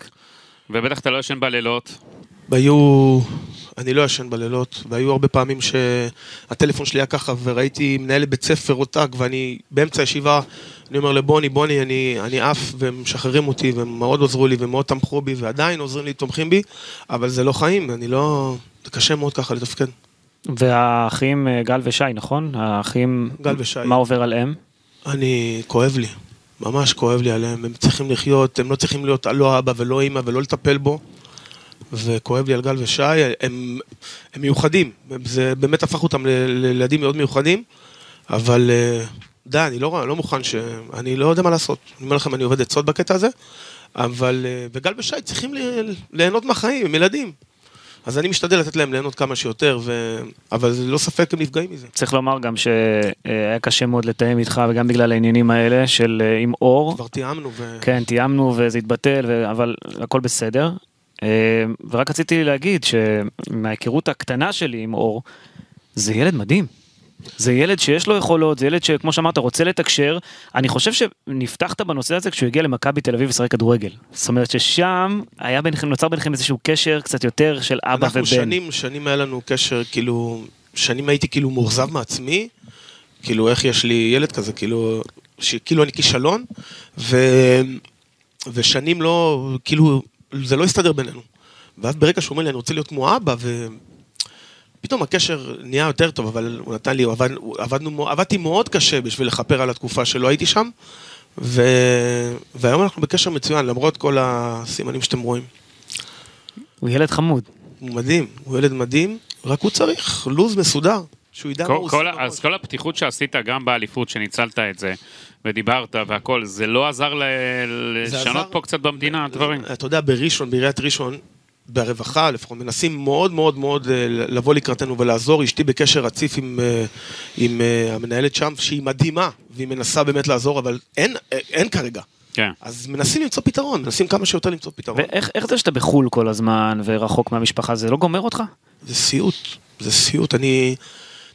ובטח אתה לא ישן בלילות. והיו, אני לא ישן בלילות, והיו הרבה פעמים שהטלפון שלי היה ככה, וראיתי מנהלת בית ספר עותק, ואני באמצע הישיבה, אני אומר לבוני, בוני, אני, אני עף, והם משחררים אותי, והם מאוד עזרו לי, ומאוד תמכו בי, ועדיין עוזרים לי, תומכים בי, אבל זה לא חיים, אני לא... זה קשה מאוד ככה לתפקד. והאחים אה, גל ושי, נכון? האחים... גל ושי. מה עובר עליהם? אני, כואב לי, ממש כואב לי עליהם, הם צריכים לחיות, הם לא צריכים להיות לא אבא ולא אימא ולא לטפל בו. וכואב לי על גל ושי, הם, הם מיוחדים, זה באמת הפך אותם לילדים מאוד מיוחדים, אבל אה, די, אני לא, לא מוכן ש... אני לא יודע מה לעשות. אני אומר לכם, אני עובד עצות בקטע הזה, אבל... אה, וגל ושי צריכים ליהנות מהחיים, הם ילדים. אז אני משתדל לתת להם ליהנות כמה שיותר, ו... אבל ללא ספק הם נפגעים מזה. צריך לומר גם שהיה קשה מאוד לתאם איתך וגם בגלל העניינים האלה של אה, עם אור. כבר תיאמנו, ו... כן, תיאמנו וזה התבטל, ו- אבל הכל בסדר. אה, ורק רציתי להגיד שמההיכרות הקטנה שלי עם אור, זה ילד מדהים. זה ילד שיש לו יכולות, זה ילד שכמו שאמרת רוצה לתקשר. אני חושב שנפתחת בנושא הזה כשהוא הגיע למכבי תל אביב לשחק כדורגל. זאת אומרת ששם היה ביניכם, נוצר ביניכם איזשהו קשר קצת יותר של אבא אנחנו ובן. שנים, שנים היה לנו קשר, כאילו, שנים הייתי כאילו מאוכזב מעצמי, כאילו איך יש לי ילד כזה, כאילו, שכאילו אני כישלון, ו... ושנים לא, כאילו, זה לא הסתדר בינינו. ואז ברגע שהוא אומר לי, אני רוצה להיות כמו אבא, ופתאום הקשר נהיה יותר טוב, אבל הוא נתן לי, הוא עבד, הוא- עבדנו, עבדתי מאוד קשה בשביל לכפר על התקופה שלא הייתי שם, ו... והיום אנחנו בקשר מצוין, למרות כל הסימנים שאתם רואים. הוא ילד חמוד. הוא מדהים, הוא ילד מדהים, רק הוא צריך לו"ז מסודר, שהוא ידע מה כל, הוא כל, עושה. אז כל הפתיחות שעשית גם באליפות, שניצלת את זה, ודיברת והכל, זה לא עזר ל, זה לשנות עזר- פה קצת במדינה דברים. אתה יודע, בראשון, בעיריית ראשון, ברווחה לפחות, מנסים מאוד מאוד מאוד אה, לבוא לקראתנו ולעזור. אשתי בקשר רציף עם, אה, עם אה, המנהלת שם, שהיא מדהימה, והיא מנסה באמת לעזור, אבל אין, אין כרגע. כן. אז מנסים למצוא פתרון, מנסים כמה שיותר למצוא פתרון. ואיך איך זה שאתה בחול כל הזמן ורחוק מהמשפחה, זה לא גומר אותך? זה סיוט, זה סיוט. אני...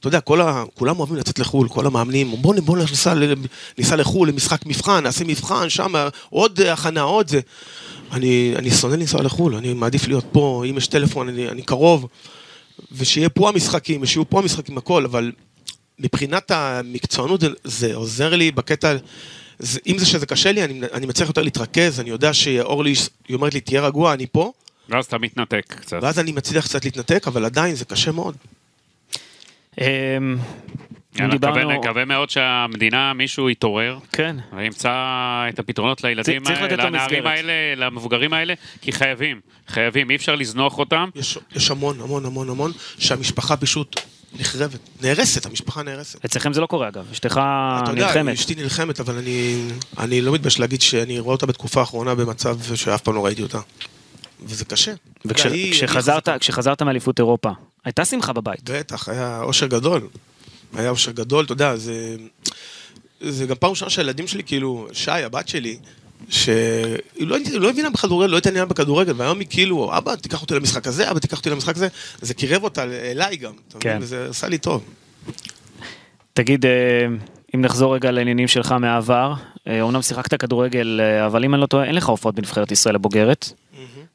אתה יודע, כל ה... כולם אוהבים לצאת לחו"ל, כל המאמנים, בוא, בוא ניסע, ניסע לחו"ל למשחק מבחן, נעשה מבחן, שם עוד הכנה, עוד זה. אני, אני שונא לנסוע לחו"ל, אני מעדיף להיות פה, אם יש טלפון, אני, אני קרוב, ושיהיה פה המשחקים, ושיהיו פה המשחקים, הכל, אבל מבחינת המקצוענות זה, זה עוזר לי בקטע, זה, אם זה שזה קשה לי, אני, אני מצליח יותר להתרכז, אני יודע שאורלי, היא אומרת לי, תהיה רגוע, אני פה, ואז אתה מתנתק קצת. ואז אני מצליח קצת להתנתק, אבל עדיין זה קשה מאוד. דיברנו... נקווה מאוד שהמדינה, מישהו יתעורר. כן. וימצא את הפתרונות לילדים צריך לתת האלה, לנערים. האלה, למבוגרים האלה, כי חייבים, חייבים, אי אפשר לזנוח אותם. יש, יש המון, המון, המון, המון, שהמשפחה פשוט נחרבת, נהרסת, המשפחה נהרסת. אצלכם זה לא קורה אגב, אשתך אתה יודע, נלחמת. אשתי נלחמת, אבל אני, אני לא מתבייש להגיד שאני רואה אותה בתקופה האחרונה במצב שאף פעם לא ראיתי אותה. וזה קשה. וכשחזרת היא כשחזרת מאליפות אירופה, הייתה שמחה בבית. בטח, היה אושר גדול. היה אושר גדול, אתה יודע, זה... זה גם פעם ראשונה שהילדים שלי, כאילו, שי, הבת שלי, שהיא לא, לא הבינה בכדורגל, לא התעניינה בכדורגל, והיום היא כאילו, אבא, תיקח אותי למשחק הזה, אבא, תיקח אותי למשחק הזה. זה קירב אותה אליי גם, אתה כן. מבין? וזה עשה לי טוב. תגיד, אה, אם נחזור רגע לעניינים שלך מהעבר, אה, אומנם שיחקת כדורגל, אה, אבל אם אני לא טועה, אין לך הופעות בנבחרת ישראל הבוגרת.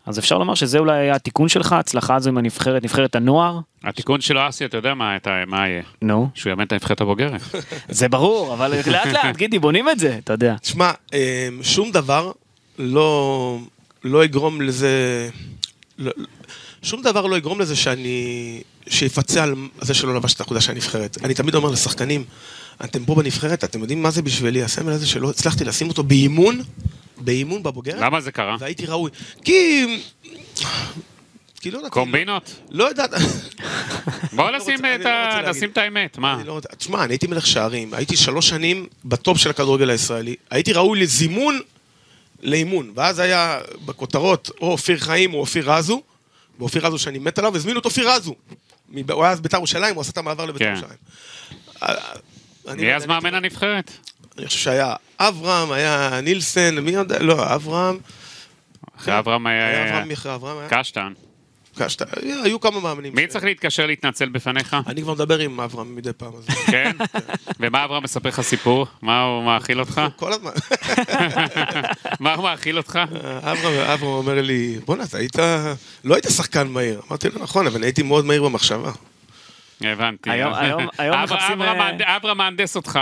אז אפשר לומר שזה אולי היה התיקון שלך, ההצלחה הזו עם הנבחרת, נבחרת הנוער? התיקון שלו אסי, אתה יודע מה יהיה? נו, שהוא יאמן את הנבחרת הבוגרת. זה ברור, אבל לאט לאט, גידי, בונים את זה, אתה יודע. תשמע, אה, שום דבר לא, לא יגרום לזה... לא, שום דבר לא יגרום לזה שאני... שיפצה על זה שלא לבש את החולצה של הנבחרת. אני תמיד אומר לשחקנים, אתם פה בנבחרת, אתם יודעים מה זה בשבילי, הסמל הזה שלא הצלחתי לשים אותו באימון, באימון בבוגרת, למה זה קרה? והייתי ראוי. כי... כי לא יודעת... קומבינות? לא יודעת... בוא לא נשים את לא. נשים את האמת, מה? לא תשמע, אני הייתי מלך שערים, הייתי שלוש שנים בטופ של הכדורגל הישראלי, הייתי ראוי לזימון לאימון, ואז היה בכותרות או אופיר חיים או אופיר רזו, ואופיר רזו שאני מת עליו, הזמינו את אופיר רזו. הוא היה אז בית"ר ירושלים, הוא עשה את המעבר לבית"ר כן. ירושלים. אה, מי לא אז מאמן הנבחרת? אני חושב שהיה אברהם, היה נילסן, מי יודע, לא, אברהם, אחרי אברהם היה אברהם, מי אחרי אברהם? היה? קשטן. קשטה, היו כמה מאמנים. מי צריך להתקשר להתנצל בפניך? אני כבר מדבר עם אברהם מדי פעם, כן? ומה אברהם מספר לך סיפור? מה הוא מאכיל אותך? כל הזמן. מה הוא מאכיל אותך? אברהם, אברהם אומר לי, בואנה, אתה היית, לא היית שחקן מהיר. אמרתי לו, נכון, אבל הייתי מאוד מהיר במחשבה. הבנתי. אברהם- אה, אברהם מהנדס אותך.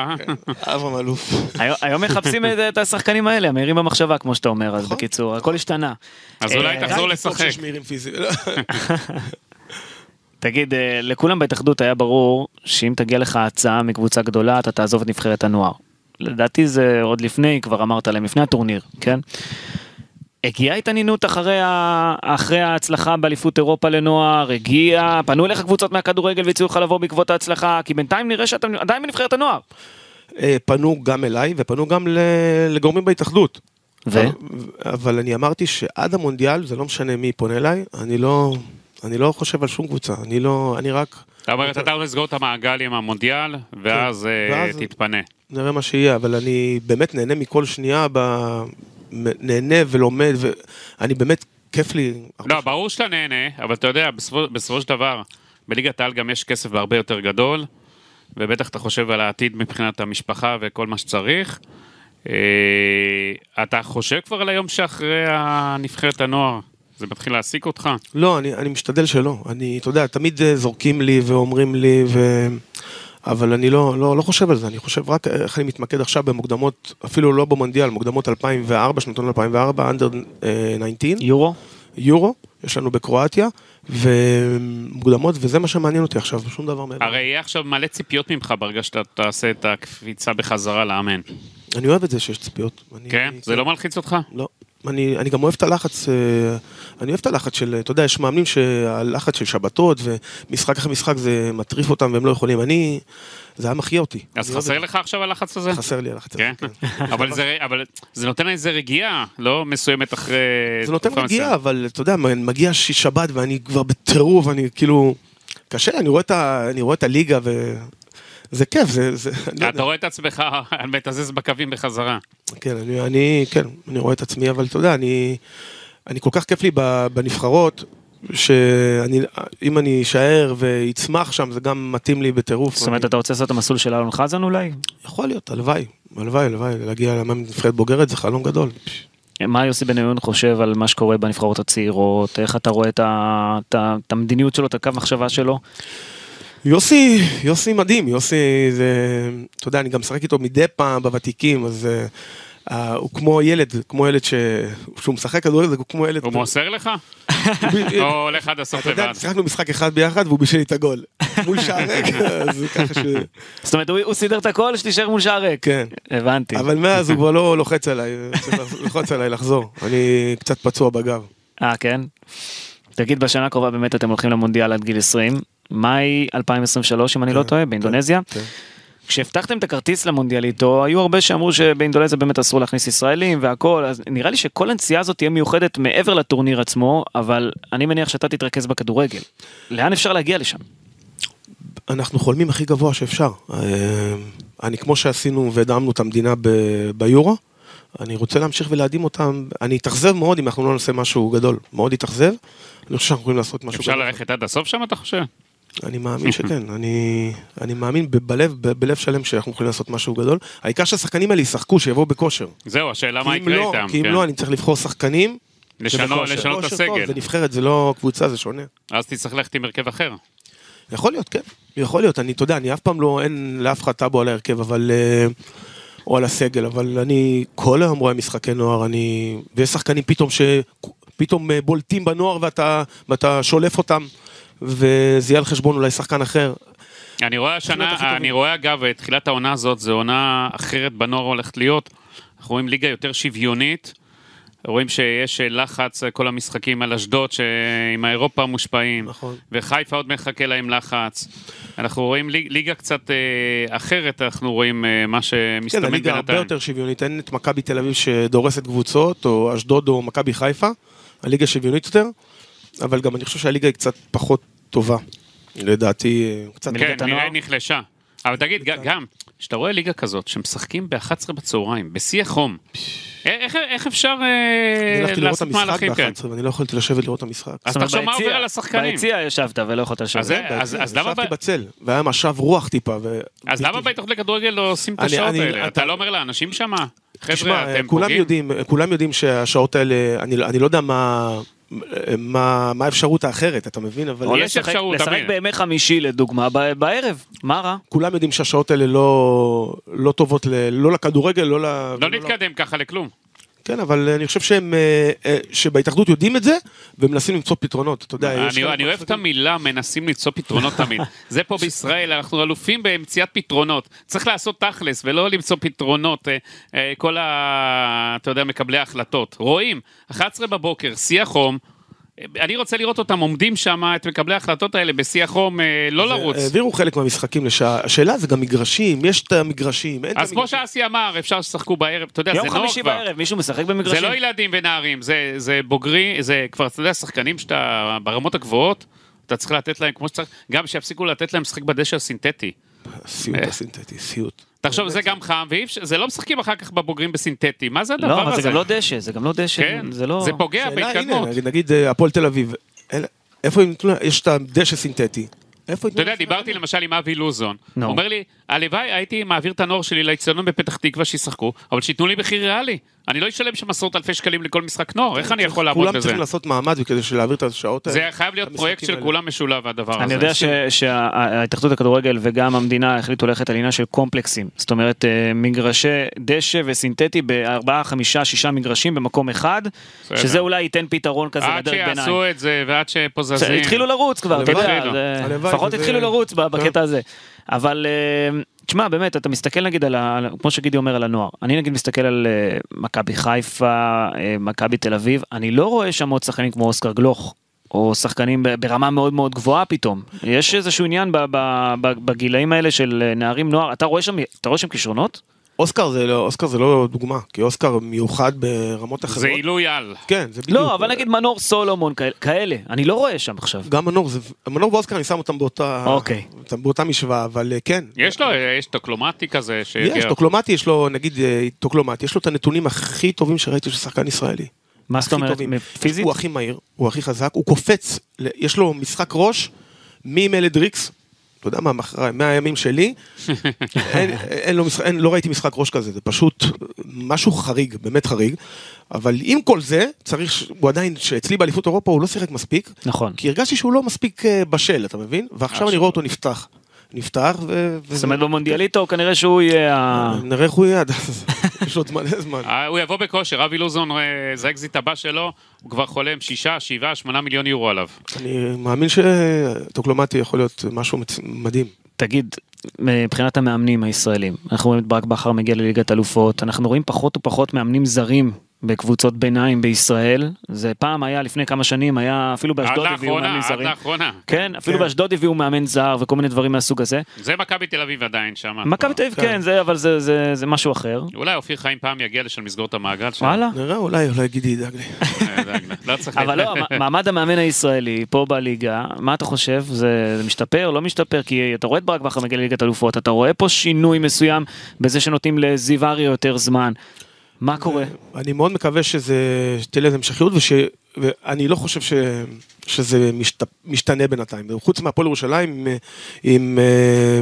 אברהם אלוף. היום- מחפשים את- את השחקנים האלה, המהירים במחשבה, כמו שאתה אומר, אז נכון. בקיצור, הכל השתנה. אז אולי אה, תחזור לצחוק לשחק. תגיד, אה, לכולם בהתאחדות היה ברור שאם תגיע לך הצעה מקבוצה גדולה, אתה תעזוב את נבחרת הנוער. לדעתי זה עוד לפני, כבר אמרת להם, לפני הטורניר, כן? הגיעה התעניינות אחרי, ה... אחרי ההצלחה באליפות אירופה לנוער, הגיע, פנו אליך קבוצות מהכדורגל והציעו לך לבוא בעקבות ההצלחה, כי בינתיים נראה שאתה עדיין בנבחרת הנוער. אה, פנו גם אליי ופנו גם לגורמים בהתאחדות. ו? אבל אני אמרתי שעד המונדיאל, זה לא משנה מי פונה אליי, אני לא, אני לא חושב על שום קבוצה. אני לא, אני רק, אתה אומר, אתה הולך לסגור את המעגל עם המונדיאל, ואז אה, ואז- תתפנה. נראה מה שיהיה, אבל אני באמת נהנה מכל שנייה, ב... נהנה ולומד, ואני באמת, כיף לי. לא, ברור שאתה נהנה, אבל אתה יודע, בסופו- בסופו של דבר, בליגת העל גם יש כסף בהרבה יותר גדול, ובטח אתה חושב על העתיד מבחינת המשפחה וכל מה שצריך. אה, אתה חושב כבר על היום שאחרי הנבחרת הנוער, זה מתחיל להעסיק אותך? לא, אני, אני משתדל שלא. אני, אתה יודע, תמיד אה, זורקים לי ואומרים לי, ו... אבל אני לא, לא, לא חושב על זה, אני חושב רק איך אני מתמקד עכשיו במוקדמות, אפילו לא במונדיאל, מוקדמות 2004, שנתון 2004, אנדר 19, יורו? יורו, יש לנו בקרואטיה, ומוקדמות, וזה מה שמעניין אותי עכשיו, שום דבר מעבר. הרי יהיה עכשיו מלא ציפיות ממך ברגע שאתה תעשה את הקפיצה בחזרה לאמן. אני אוהב את זה שיש ציפיות. אני, כן? זה לא מלחיץ אותך? לא. אני, אני גם אוהב את הלחץ, אה, אני אוהב את הלחץ של, אתה יודע, יש מאמנים שהלחץ של שבתות ומשחק אחרי משחק זה מטריף אותם והם לא יכולים. אני, זה היה מחיה אותי. אז חסר לך עכשיו הלחץ הזה? זה. חסר לי הלחץ הזה, כן? כן. אבל זה- אבל זה נותן איזה רגיעה, לא מסוימת אחרי... זה נותן רגיעה. אבל אתה יודע, מגיע שבת ואני כבר בטירוף, אני כאילו... קשה, אני רואה את, ה, אני רואה את הליגה ו... זה כיף, זה... זה לא אתה. רואה את עצמך מתזז בקווים בחזרה. כן, אני, אני, כן, אני רואה את עצמי, אבל אתה יודע, אני, אני כל כך כיף לי בנבחרות, שאם אני אשאר ואצמח שם, זה גם מתאים לי בטירוף. זאת אומרת, אני- אתה רוצה לעשות את המסלול של אלון חזן אולי? יכול להיות, הלוואי, הלוואי, הלוואי, להגיע למאמן נבחרת בוגרת זה חלום גדול. מה יוסי בניון חושב על מה שקורה בנבחרות הצעירות? איך אתה רואה את, ה, את, ה, את המדיניות שלו, את הקו מחשבה שלו? יוסי, יוסי מדהים, יוסי זה, אתה יודע, אני גם משחק איתו מדי פעם בוותיקים, אז uh, הוא כמו ילד, כמו ילד ש... כשהוא משחק כדורגל, הוא כמו ילד. הוא מוסר לך? או הולך עד הסוף אתה יודע, לבד? שיחקנו משחק אחד ביחד והוא בישל לי את הגול. מול שער ריק, אז ככה ש... זאת אומרת, הוא, הוא סידר את הכל, שתישאר מול שער ריק. כן. הבנתי. אבל מאז הוא כבר לא לוחץ עליי, צריך ללחוץ עליי לחזור. אני קצת פצוע בגב. אה, כן? תגיד, בשנה הקרובה באמת אתם הולכים למונדיאל עד גיל 20. מאי 2023, אם אני לא כן, טועה, באינדונזיה. כשהבטחתם את הכרטיס למונדיאל איתו, היו הרבה שאמרו שבאינדונזיה באמת אסור להכניס ישראלים והכל, אז נראה לי שכל הנסיעה הזאת תהיה מיוחדת מעבר לטורניר עצמו, אבל אני מניח שאתה תתרכז בכדורגל. לאן אפשר להגיע לשם? אנחנו חולמים הכי גבוה שאפשר. אה, אני, כמו שעשינו והדמנו את המדינה ב- ביורו, אני רוצה להמשיך ולהדהים אותם. אני אתאכזב מאוד אם אנחנו לא נעשה משהו גדול. מאוד אתאכזב. אני חושב שאנחנו יכולים לעשות משהו אפשר גדול. ללכת עד הסוף שם, אתה חושב? אני מאמין שכן, אני, אני מאמין בלב, בלב שלם שאנחנו יכולים לעשות משהו גדול. העיקר שהשחקנים האלה ישחקו, שיבואו בכושר. זהו, השאלה מה יקרה לא, איתם. כי אם כן. לא, אני צריך לבחור שחקנים. לשנות. לשנות את הסגל. זה נבחרת, זה לא קבוצה, זה שונה. אז תצטרך ללכת עם הרכב אחר. יכול להיות, כן. יכול להיות, אני, אתה יודע, אני אף פעם לא, אין לאף אחד טאבו על ההרכב, אבל... אה, או על הסגל, אבל אני כל היום רואה משחקי נוער, אני... ויש שחקנים פתאום ש... פתאום אה, בולטים בנוער ואתה, ואתה שולף אותם, וזה יהיה על חשבון אולי שחקן אחר. אני רואה. השנה, אני רואה אגב, את תחילת העונה הזאת, זו עונה אחרת בנוער הולכת להיות. אנחנו רואים ליגה יותר שוויונית. רואים שיש לחץ, כל המשחקים על אשדוד, שעם האירופה מושפעים. נכון. וחיפה עוד מחכה להם לחץ. אנחנו רואים ליג, ליגה קצת אה, אחרת, אנחנו רואים אה, מה כן, שמסתמן הליגה הרבה בינתיים. יותר שוויונית, אין את מכבי תל אביב שדורסת קבוצות, או אשדוד או מכבי חיפה, הליגה שוויונית יותר, אבל גם אני חושב שהליגה היא קצת פחות טובה, לדעתי, קצת... כן, הנוער? נראה נחלשה. אבל תגיד, ג- גם, כשאתה רואה ליגה כזאת, שמשחקים ב-11 בצהריים, בשיא החום, איך, איך אפשר אני אה, הלכתי לראות את לעשות המשחק מהלכים כאלה? ב-11 ואני לא יכולתי לשבת לראות את המשחק. אז תחשוב מה עובר על השחקנים. ביציע ישבת ולא יכולת לשבת. אז כן, אז- אז למה ישבתי ב- בצל, והיה משב רוח טיפה. ו- אז למה בהתאחדות לכדורגל לא עושים את אני- השעות אני- האלה? אתה- אתה לא אומר לאנשים תשמע, חבר'ה, אתם כולם פוגעים? יודעים, כולם יודעים שהשעות האלה, אני, אני לא יודע מה, מה, מה האפשרות האחרת, אתה מבין? אבל או יש לשחק- אפשרות, לשחק תמיד. בימי חמישי לדוגמה, ב- בערב, מה רע? כולם יודעים שהשעות האלה לא, לא טובות, ל, לא לכדורגל, לא ל... לא נתקדם ככה לכלום. כן, אבל אני חושב שהם, אה, אה, שבהתאחדות יודעים את זה, ומנסים למצוא פתרונות, אתה יודע. אני אני אוהב את המילה מנסים למצוא פתרונות תמיד. זה פה בישראל, אנחנו אלופים במציאת פתרונות. צריך לעשות תכלס ולא למצוא פתרונות, אה, אה, כל ה... אתה יודע, מקבלי ההחלטות. רואים, 11 בבוקר, שיא החום. אני רוצה לראות אותם עומדים שם, את מקבלי ההחלטות האלה בשיא החום, אה, לא לרוץ. העבירו חלק מהמשחקים לשעה, השאלה זה גם מגרשים, יש את המגרשים, אין את אז כמו המגרשים. שאסי אמר, אפשר שתשחקו בערב, אתה יודע, זה יום נוח חמישי כבר. בערב, מישהו משחק זה במגרשים? לא ילדים ונערים, זה, זה בוגרי, זה כבר, אתה יודע, שחקנים שאתה ברמות הגבוהות, אתה צריך לתת להם כמו שצריך, גם שיפסיקו לתת להם לשחק בדשא הסינתטי. סיוט אה. הסינתטי, סיוט. תחשוב, זה גם חם, וזה לא משחקים אחר כך בבוגרים בסינתטי, מה זה הדבר לא, הזה? אבל זה גם לא דשא, זה גם לא דשא, כן, זה לא... זה פוגע בהתקדמות. נגיד- אה, הפועל תל אביב, איפה הם יש את הדשא סינתטי. איפה אתה יודע, דיברתי למשל עם אבי לוזון. הוא אומר לי, הלוואי הייתי מעביר את הנוער שלי לאצטדיון בפתח תקווה שישחקו, אבל שייתנו לי מחיר ריאלי. אני לא אשלם שם עשרות אלפי שקלים לכל משחק נוער, איך אני יכול כולם בזה? צריכים לעשות מאמץ כדי להעביר את השעות האלה. זה חייב להיות פרויקט של. כולם משולב הדבר הזה. אני יודע ש- שההתאחדות לכדורגל וגם המדינה החליטו ללכת על עניין של קומפלקסים. זאת אומרת, אה, מגרשי דשא וסינתטי בארבעה, חמישה, שישה מגרשים במקום אחד. שזה אולי ייתן פתרון כזה עד לדרג ביניים. שיעשו את זה ועד שפוזזים. התחילו לרוץ כבר, אתה. יודע, לפחות התחילו לרוץ ב- כן. בקטע הזה. אבל אה, תשמע, באמת, אתה מסתכל נגיד על, ה- כמו שגידי אומר על הנוער, אני נגיד מסתכל על אה, מכבי חיפה, אה, מכבי תל אביב, אני לא רואה שם עוד שחקנים כמו אוסקר גלוך. או שחקנים ברמה מאוד מאוד גבוהה פתאום. יש איזשהו עניין בגילאים האלה של נערים נוער, אתה רואה שם, אתה רואה שם כישרונות? אוסקר זה לא, אוסקר זה לא דוגמה, כי אוסקר מיוחד ברמות אחרות. זה עילוי על. כן, זה בדיוק. לא, אבל נגיד מנור סולומון כאלה- כאלה, אני לא רואה שם עכשיו. גם מנור, זה, מנור ואוסקר אני שם אותם באותה, אוקיי. אותם באותה משוואה, אבל אה, כן. יש לו, יש טוקלומטי כזה. יש, שהגיע- טוקלומטי יש לו, נגיד אה, טוקלומטי, יש לו את הנתונים הכי טובים שראיתי של שחקן ישראלי. מה זאת אומרת, טובים. פיזית? הוא הכי מהיר, הוא הכי חזק, הוא קופץ, יש לו משחק ראש ממלד ריקס, אתה יודע מה, מאחורי- מהימים שלי, אין, אין לו משחק, אין, לא ראיתי משחק ראש כזה, זה פשוט משהו חריג, באמת חריג, אבל עם כל זה, צריך, הוא עדיין, שאצלי באליפות אירופה הוא לא שיחק מספיק, נכון. כי הרגשתי שהוא לא מספיק אה, בשל, אתה מבין? ועכשיו אני רואה אותו נפתח. נפתח ו... זאת אומרת במונדיאליטו כנראה שהוא יהיה ה... נראה איך הוא יהיה עד אז, יש עוד מלא זמן. אה, הוא יבוא בכושר, אבי לוזון, אה, זה האקזיט הבא שלו, הוא כבר חולם שישה, שבעה, שמונה מיליון יורו עליו. אני מאמין שטוקלומטי יכול להיות משהו מדהים. תגיד, מבחינת המאמנים הישראלים, אנחנו רואים את ברק בכר מגיע לליגת אלופות, אנחנו רואים פחות ופחות מאמנים זרים בקבוצות ביניים בישראל, זה פעם היה, לפני כמה שנים, היה אפילו באשדוד הביאו לאחרונה, מאמנים עד זרים. לאחרונה. כן, אפילו כן. באשדוד הביאו מאמן זר וכל מיני דברים מהסוג הזה. זה מכבי תל אביב עדיין שם. מכבי תל אביב כן, זה, אבל זה- זה זה משהו אחר. אולי אופיר חיים פעם יגיע לשם לסגור את המעגל שם. וואלה. נראה, אולי, אולי גידי ידאג לי. אה. לא. אבל לא, מעמד המאמן הישראלי פה בליגה, מה אתה חושב? זה זה משתפר, לא משתפר? כי אתה רואה את ברק בכר מגיע לליגת אלופות, אתה רואה פה שינוי מסוים בזה שנותנים לזיו אריה יותר זמן. מה קורה? אני מאוד מקווה שזה, שתהיה לזה המשכיות, וש, ואני לא חושב ש, שזה משת, משתנה בינתיים. חוץ מהפועל ירושלים עם, עם, אה,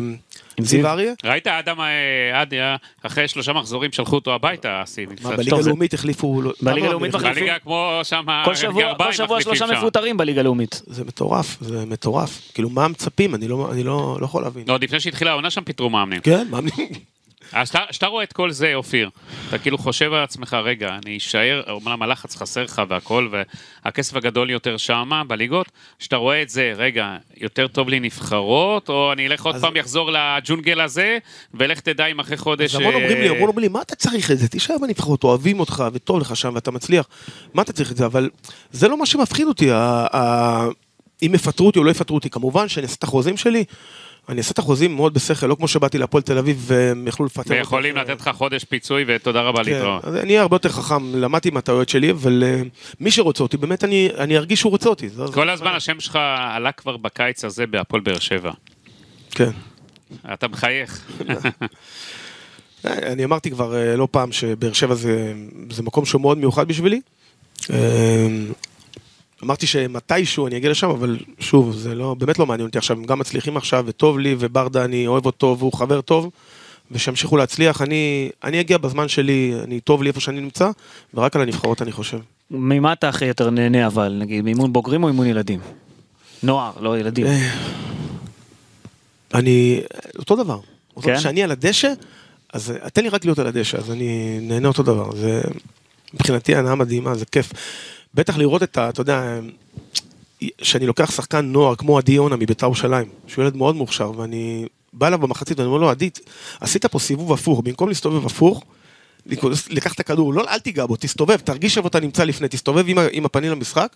עם זיו? אריה, ראית אדם אה, אדיה, אחרי שלושה מחזורים שלחו אותו הביתה, אסי. מה. בליגה הלאומית החליפו... לא- בליגה הלאומית החליפו? מחליפים? בליגה כמו שם כל שבוע, כל שבוע שלושה. מפוטרים בליגה הלאומית. זה מטורף, זה מטורף. כאילו, מה מצפים? אני לא, אני לא, לא יכול להבין. לא, עוד לפני שהתחילה העונה שם פיטרו מאמנים. כן, מאמנים. אז כשאתה- רואה את כל זה, אופיר, אתה כאילו חושב על עצמך, רגע, אני אשאר, אומנם הלחץ חסר לך והכל, והכסף הגדול יותר שמה, בליגות, כשאתה רואה את זה, רגע, יותר טוב לי נבחרות, או אני אלך עוד פעם, יחזור לג'ונגל הזה, ולך תדע אם אחרי חודש... אז המון אה, אומרים לי, המון אומרים לי, מה אתה צריך את זה? תישאר בנבחרות, אוהבים אותך וטוב לך שם ואתה מצליח. מה אתה צריך את זה? אבל זה לא מה שמפחיד אותי. אם יפטרו אותי או לא יפטרו אותי, כמובן שאני אעשה את החוזים שלי. אני אעשה את החוזים מאוד בשכל, לא כמו שבאתי להפועל תל אביב והם יכלו לפטר אותי. ויכולים לתת לך חודש פיצוי ותודה רבה כן, להתראות. אז אני אהיה הרבה יותר חכם, למדתי מהטעויות שלי, אבל אה, מי שרוצה אותי, באמת אני אני ארגיש שהוא רוצה אותי. כל הזמן השם שלך עלה כבר בקיץ הזה בהפועל באר שבע. כן. אתה מחייך. אה, אני אמרתי כבר אה, לא פעם שבאר שבע זה, זה מקום שהוא מאוד מיוחד בשבילי. אמרתי שמתישהו אני אגיע לשם, אבל שוב, זה לא, באמת לא מעניין אותי עכשיו, הם גם מצליחים עכשיו, וטוב לי, וברדה אני אוהב אותו, והוא חבר טוב, ושימשיכו להצליח, אני, אני אגיע בזמן שלי, אני טוב לי איפה שאני נמצא, ורק על הנבחרות אני חושב. ממה אתה הכי יותר נהנה אבל, נגיד, מאימון בוגרים או אימון ילדים? נוער, לא ילדים. אה, אני, אותו דבר. אותו כן? כשאני על הדשא, אז אה, תן לי רק להיות על הדשא, אז אני נהנה אותו דבר. זה מבחינתי הנאה מדהימה, זה כיף. בטח לראות את ה... אתה יודע, שאני לוקח שחקן נוער כמו עדי יונה מביתר ירושלים, שהוא ילד מאוד מוכשר, ואני בא אליו במחצית ואני אומר לו, עדי, עשית פה סיבוב הפוך, במקום להסתובב הפוך, לקח את הכדור, לא, אל תיגע בו, תסתובב, תרגיש איפה אתה נמצא לפני, תסתובב עם, עם הפנים למשחק,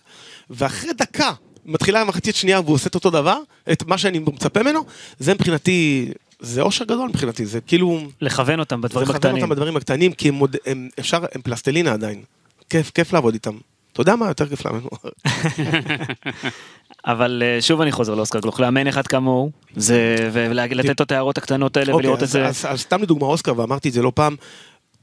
ואחרי דקה, מתחילה המחצית שנייה והוא עושה את אותו דבר, את מה שאני מצפה ממנו, זה מבחינתי, זה אושר גדול מבחינתי, זה כאילו... לכוון אותם בדברים לכוון הקטנים. אותם בדברים הקטנים, כי הם, מוד, הם, אפשר, הם פלסטלינה עדיין. כיף, כיף לעבוד איתם. אתה יודע מה יותר כיף לנו? אבל אה, שוב אני חוזר לאוסקר גלוך, לאמן אחד כמוהו, ולתת לו את ההערות הקטנות האלה ולראות את אוקיי, זה. אז, אז סתם לדוגמה אוסקר, ואמרתי את זה לא פעם,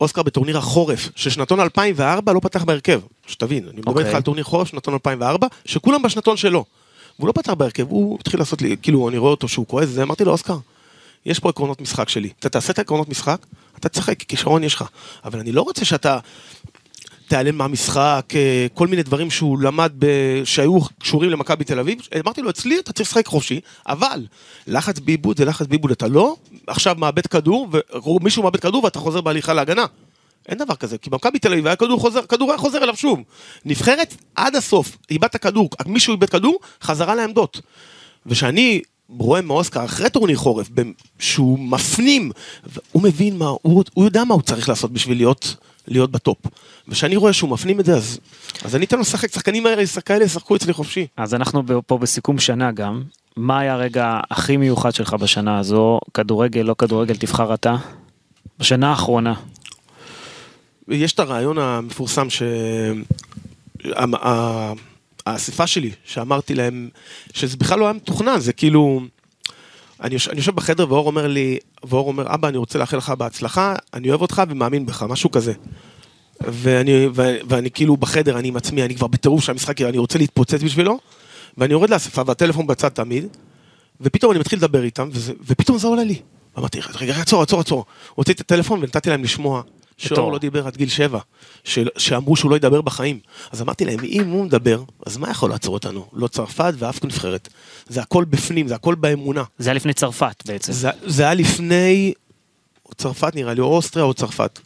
אוסקר בטורניר החורף של שנתון 2004 לא פתח בהרכב, שתבין, אני מדבר אוקיי. איתך על טורניר חורף שנתון 2004, שכולם בשנתון שלו. והוא לא פתח בהרכב, הוא התחיל לעשות לי, כאילו, אני רואה אותו שהוא כועס, זה, אמרתי לו, אוסקר, יש פה עקרונות משחק שלי. אתה תעשה את העקרונות משחק, אתה תשחק, כישרון יש לך. אבל אני לא רוצה שאתה תיעלם מהמשחק, אה, כל מיני דברים שהוא למד, ב... שהיו קשורים למכבי תל אביב. אמרתי לו, אצלי אתה צריך לשחק חופשי, אבל לחץ בעיבוד זה לחץ בעיבוד, אתה לא עכשיו מאבד כדור, ומישהו מאבד כדור ואתה חוזר בהליכה להגנה. אין דבר כזה, כי במכבי תל אביב היה כדור חוזר, כדור היה חוזר אליו שוב. נבחרת עד הסוף, איבדת כדור, מישהו איבד כדור, חזרה לעמדות. ושאני רואה מאוסקר אחרי טורניר חורף, שהוא מפנים, הוא מבין מה, הוא, הוא יודע מה הוא צריך לעשות בשביל להיות, להיות בטופ. וכשאני רואה שהוא מפנים את זה, אז, אז אני אתן לו לשחק, שחקנים האלה, ישחקו אצלי חופשי. אז אנחנו פה בסיכום שנה גם. מה היה הרגע הכי מיוחד שלך בשנה הזו? כדורגל, לא כדורגל, תבחר אתה. בשנה האחרונה. יש את הרעיון המפורסם ש... האספה שלי, שאמרתי להם, שזה בכלל לא היה מתוכנן, זה כאילו... אני יושב, בחדר ואור אומר לי, ואור אומר, אבא, אני רוצה לאחל לך בהצלחה, אני אוהב אותך ומאמין בך, משהו כזה. ואני, ו, ואני כאילו בחדר, אני עם עצמי, אני כבר בטירוף שהמשחק, אני רוצה להתפוצץ בשבילו, ואני יורד לאספה והטלפון בצד תמיד, ופתאום אני מתחיל לדבר איתם, וזה, ופתאום זה עולה לי. אמרתי, רגע, רגע, עצור, עצור, עצור. הוצאתי את הטלפון ונתתי להם לשמוע. שאור לא דיבר עד גיל שבע, ש... שאמרו שהוא לא ידבר בחיים. אז אמרתי להם, אם הוא מדבר, אז מה יכול לעצור אותנו? לא צרפת ואף נבחרת. זה הכל בפנים, זה הכל באמונה. זה היה לפני צרפת בעצם. זה, זה היה לפני צרפת נראה לי, או אוסטריה או צרפת.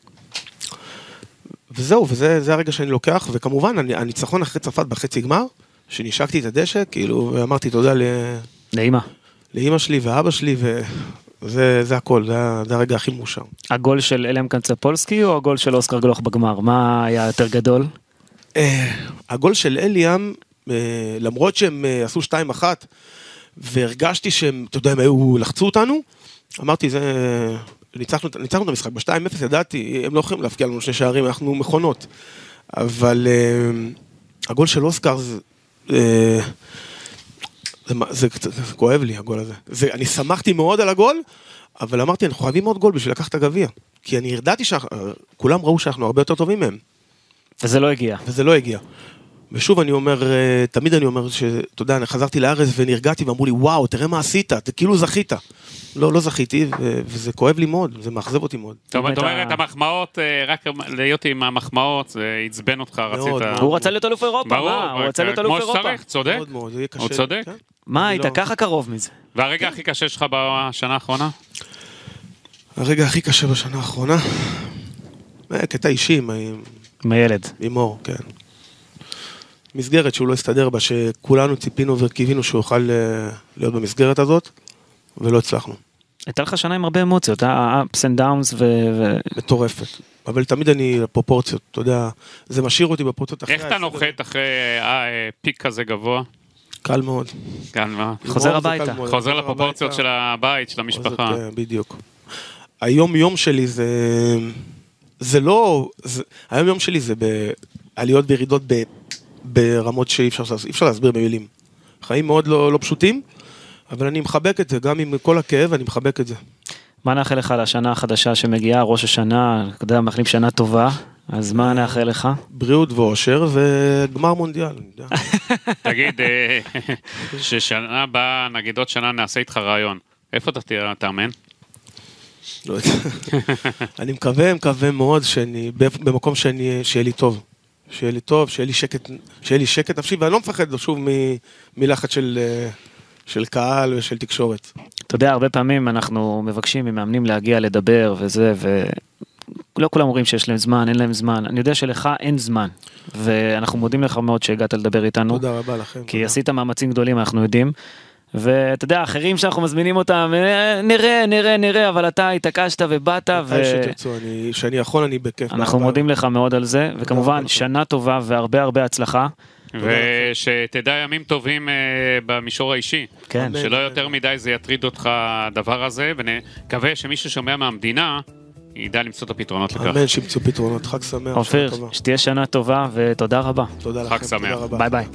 וזהו, וזה הרגע שאני לוקח, וכמובן, הניצחון אחרי צרפת בחצי גמר, שנשקתי את הדשא, כאילו, ואמרתי תודה ל... לאמא. לאמא שלי ואבא שלי, וזה זה הכל, זה, זה הרגע הכי מאושר. הגול של אליאם קנצפולסקי או הגול של אוסקר גלוך בגמר? מה היה יותר גדול? אה, הגול של אליאם, אה, למרות שהם אה, עשו 2-1, והרגשתי שהם, אתה יודע, הם היו, לחצו אותנו, אמרתי, זה... ניצחנו, ניצחנו את המשחק, ב-2-0 ידעתי, הם לא יכולים להפקיע לנו שני שערים, אנחנו מכונות. אבל uh, הגול של אוסקר, זה, uh, זה, זה, זה, זה כואב לי, הגול הזה. זה, אני שמחתי מאוד על הגול, אבל אמרתי, אנחנו חייבים עוד גול בשביל לקחת את הגביע. כי אני ידעתי שכולם ראו שאנחנו הרבה יותר טובים מהם. וזה לא הגיע. וזה לא הגיע. ושוב אני אומר, אה, תמיד אני אומר שאתה יודע, אני חזרתי לארץ ונרגעתי ואמרו לי, וואו, תראה מה עשית, אתה כאילו זכית. לא, לא זכיתי, וזה כואב לי מאוד, זה מאכזב אותי מאוד. זאת אומרת, המחמאות, אה, רק להיות עם המחמאות, זה עצבן אותך, רצית... הוא רצה להיות אלוף אירופה, מה? הוא רצה להיות אלוף אירופה. כמו שצריך, צודק. הוא צודק. כן. מה, היית לא. ככה קרוב מזה. והרגע הכי קשה שלך בשנה האחרונה? הרגע הכי קשה בשנה האחרונה? אה, קטע אישי עם הילד. עם אור, כן. מסגרת שהוא לא הסתדר בה, שכולנו ציפינו וקיווינו שהוא יוכל אה, להיות במסגרת הזאת, ולא הצלחנו. הייתה לך שנה עם הרבה אמוציות, אה? ups and downs ו... מטורפת. אבל תמיד אני בפרופורציות, אתה יודע, זה משאיר אותי בפרופורציות אחרי... איך אתה נוחת אחרי אה, פיק כזה גבוה? קל מאוד. קל מאוד. חוזר הביתה. חוזר לפרופורציות של הבית, של המשפחה. כן, בדיוק. היום יום שלי זה... זה לא... היום יום שלי זה בעליות וירידות ברמות שאי אפשר, אפשר להסביר במילים. חיים מאוד לא, לא פשוטים, אבל אני מחבק את זה, גם עם כל הכאב, אני מחבק את זה. מה נאחל לך לשנה החדשה שמגיעה, ראש השנה, אתה יודע, מאחלים שנה טובה, אז מה נאחל לך? בריאות ואושר וגמר מונדיאל. תגיד, אה, ששנה הבאה, נגיד עוד שנה נעשה איתך רעיון, איפה אתה תאמן? לא יודע. אני מקווה, מקווה מאוד שאני, במקום שאני, שיהיה לי טוב. שיהיה לי טוב, שיהיה לי שקט, שיהיה לי שקט נפשי, ואני לא מפחד שוב מ, מלחץ של, אה, של קהל ושל תקשורת. אתה יודע, הרבה פעמים אנחנו מבקשים ממאמנים להגיע לדבר וזה, ולא כולם אומרים שיש להם זמן, אין להם זמן. אני יודע שלך אין זמן, ואנחנו מודים לך מאוד שהגעת לדבר איתנו. תודה רבה לכם. כי תודה. עשית מאמצים גדולים, אנחנו יודעים. ואתה יודע, אחרים שאנחנו מזמינים אותם, אה, נראה, נראה, נראה, אבל אתה התעקשת ובאת. ו... שתרצו, שאני יכול, אני בכיף. אנחנו מודים לך מאוד על זה, וכמובן, שנה טובה והרבה הרבה הצלחה. ושתדע ימים טובים uh, במישור האישי. כן. שלא יותר מדי זה יטריד אותך הדבר הזה, ונקווה שמי ששומע מהמדינה, ידע למצוא את הפתרונות לכך. אמן, שימצאו פתרונות, חג שמח. אופיר, שתהיה שנה טובה ותודה רבה. תודה לכם, תודה רבה. ביי ביי.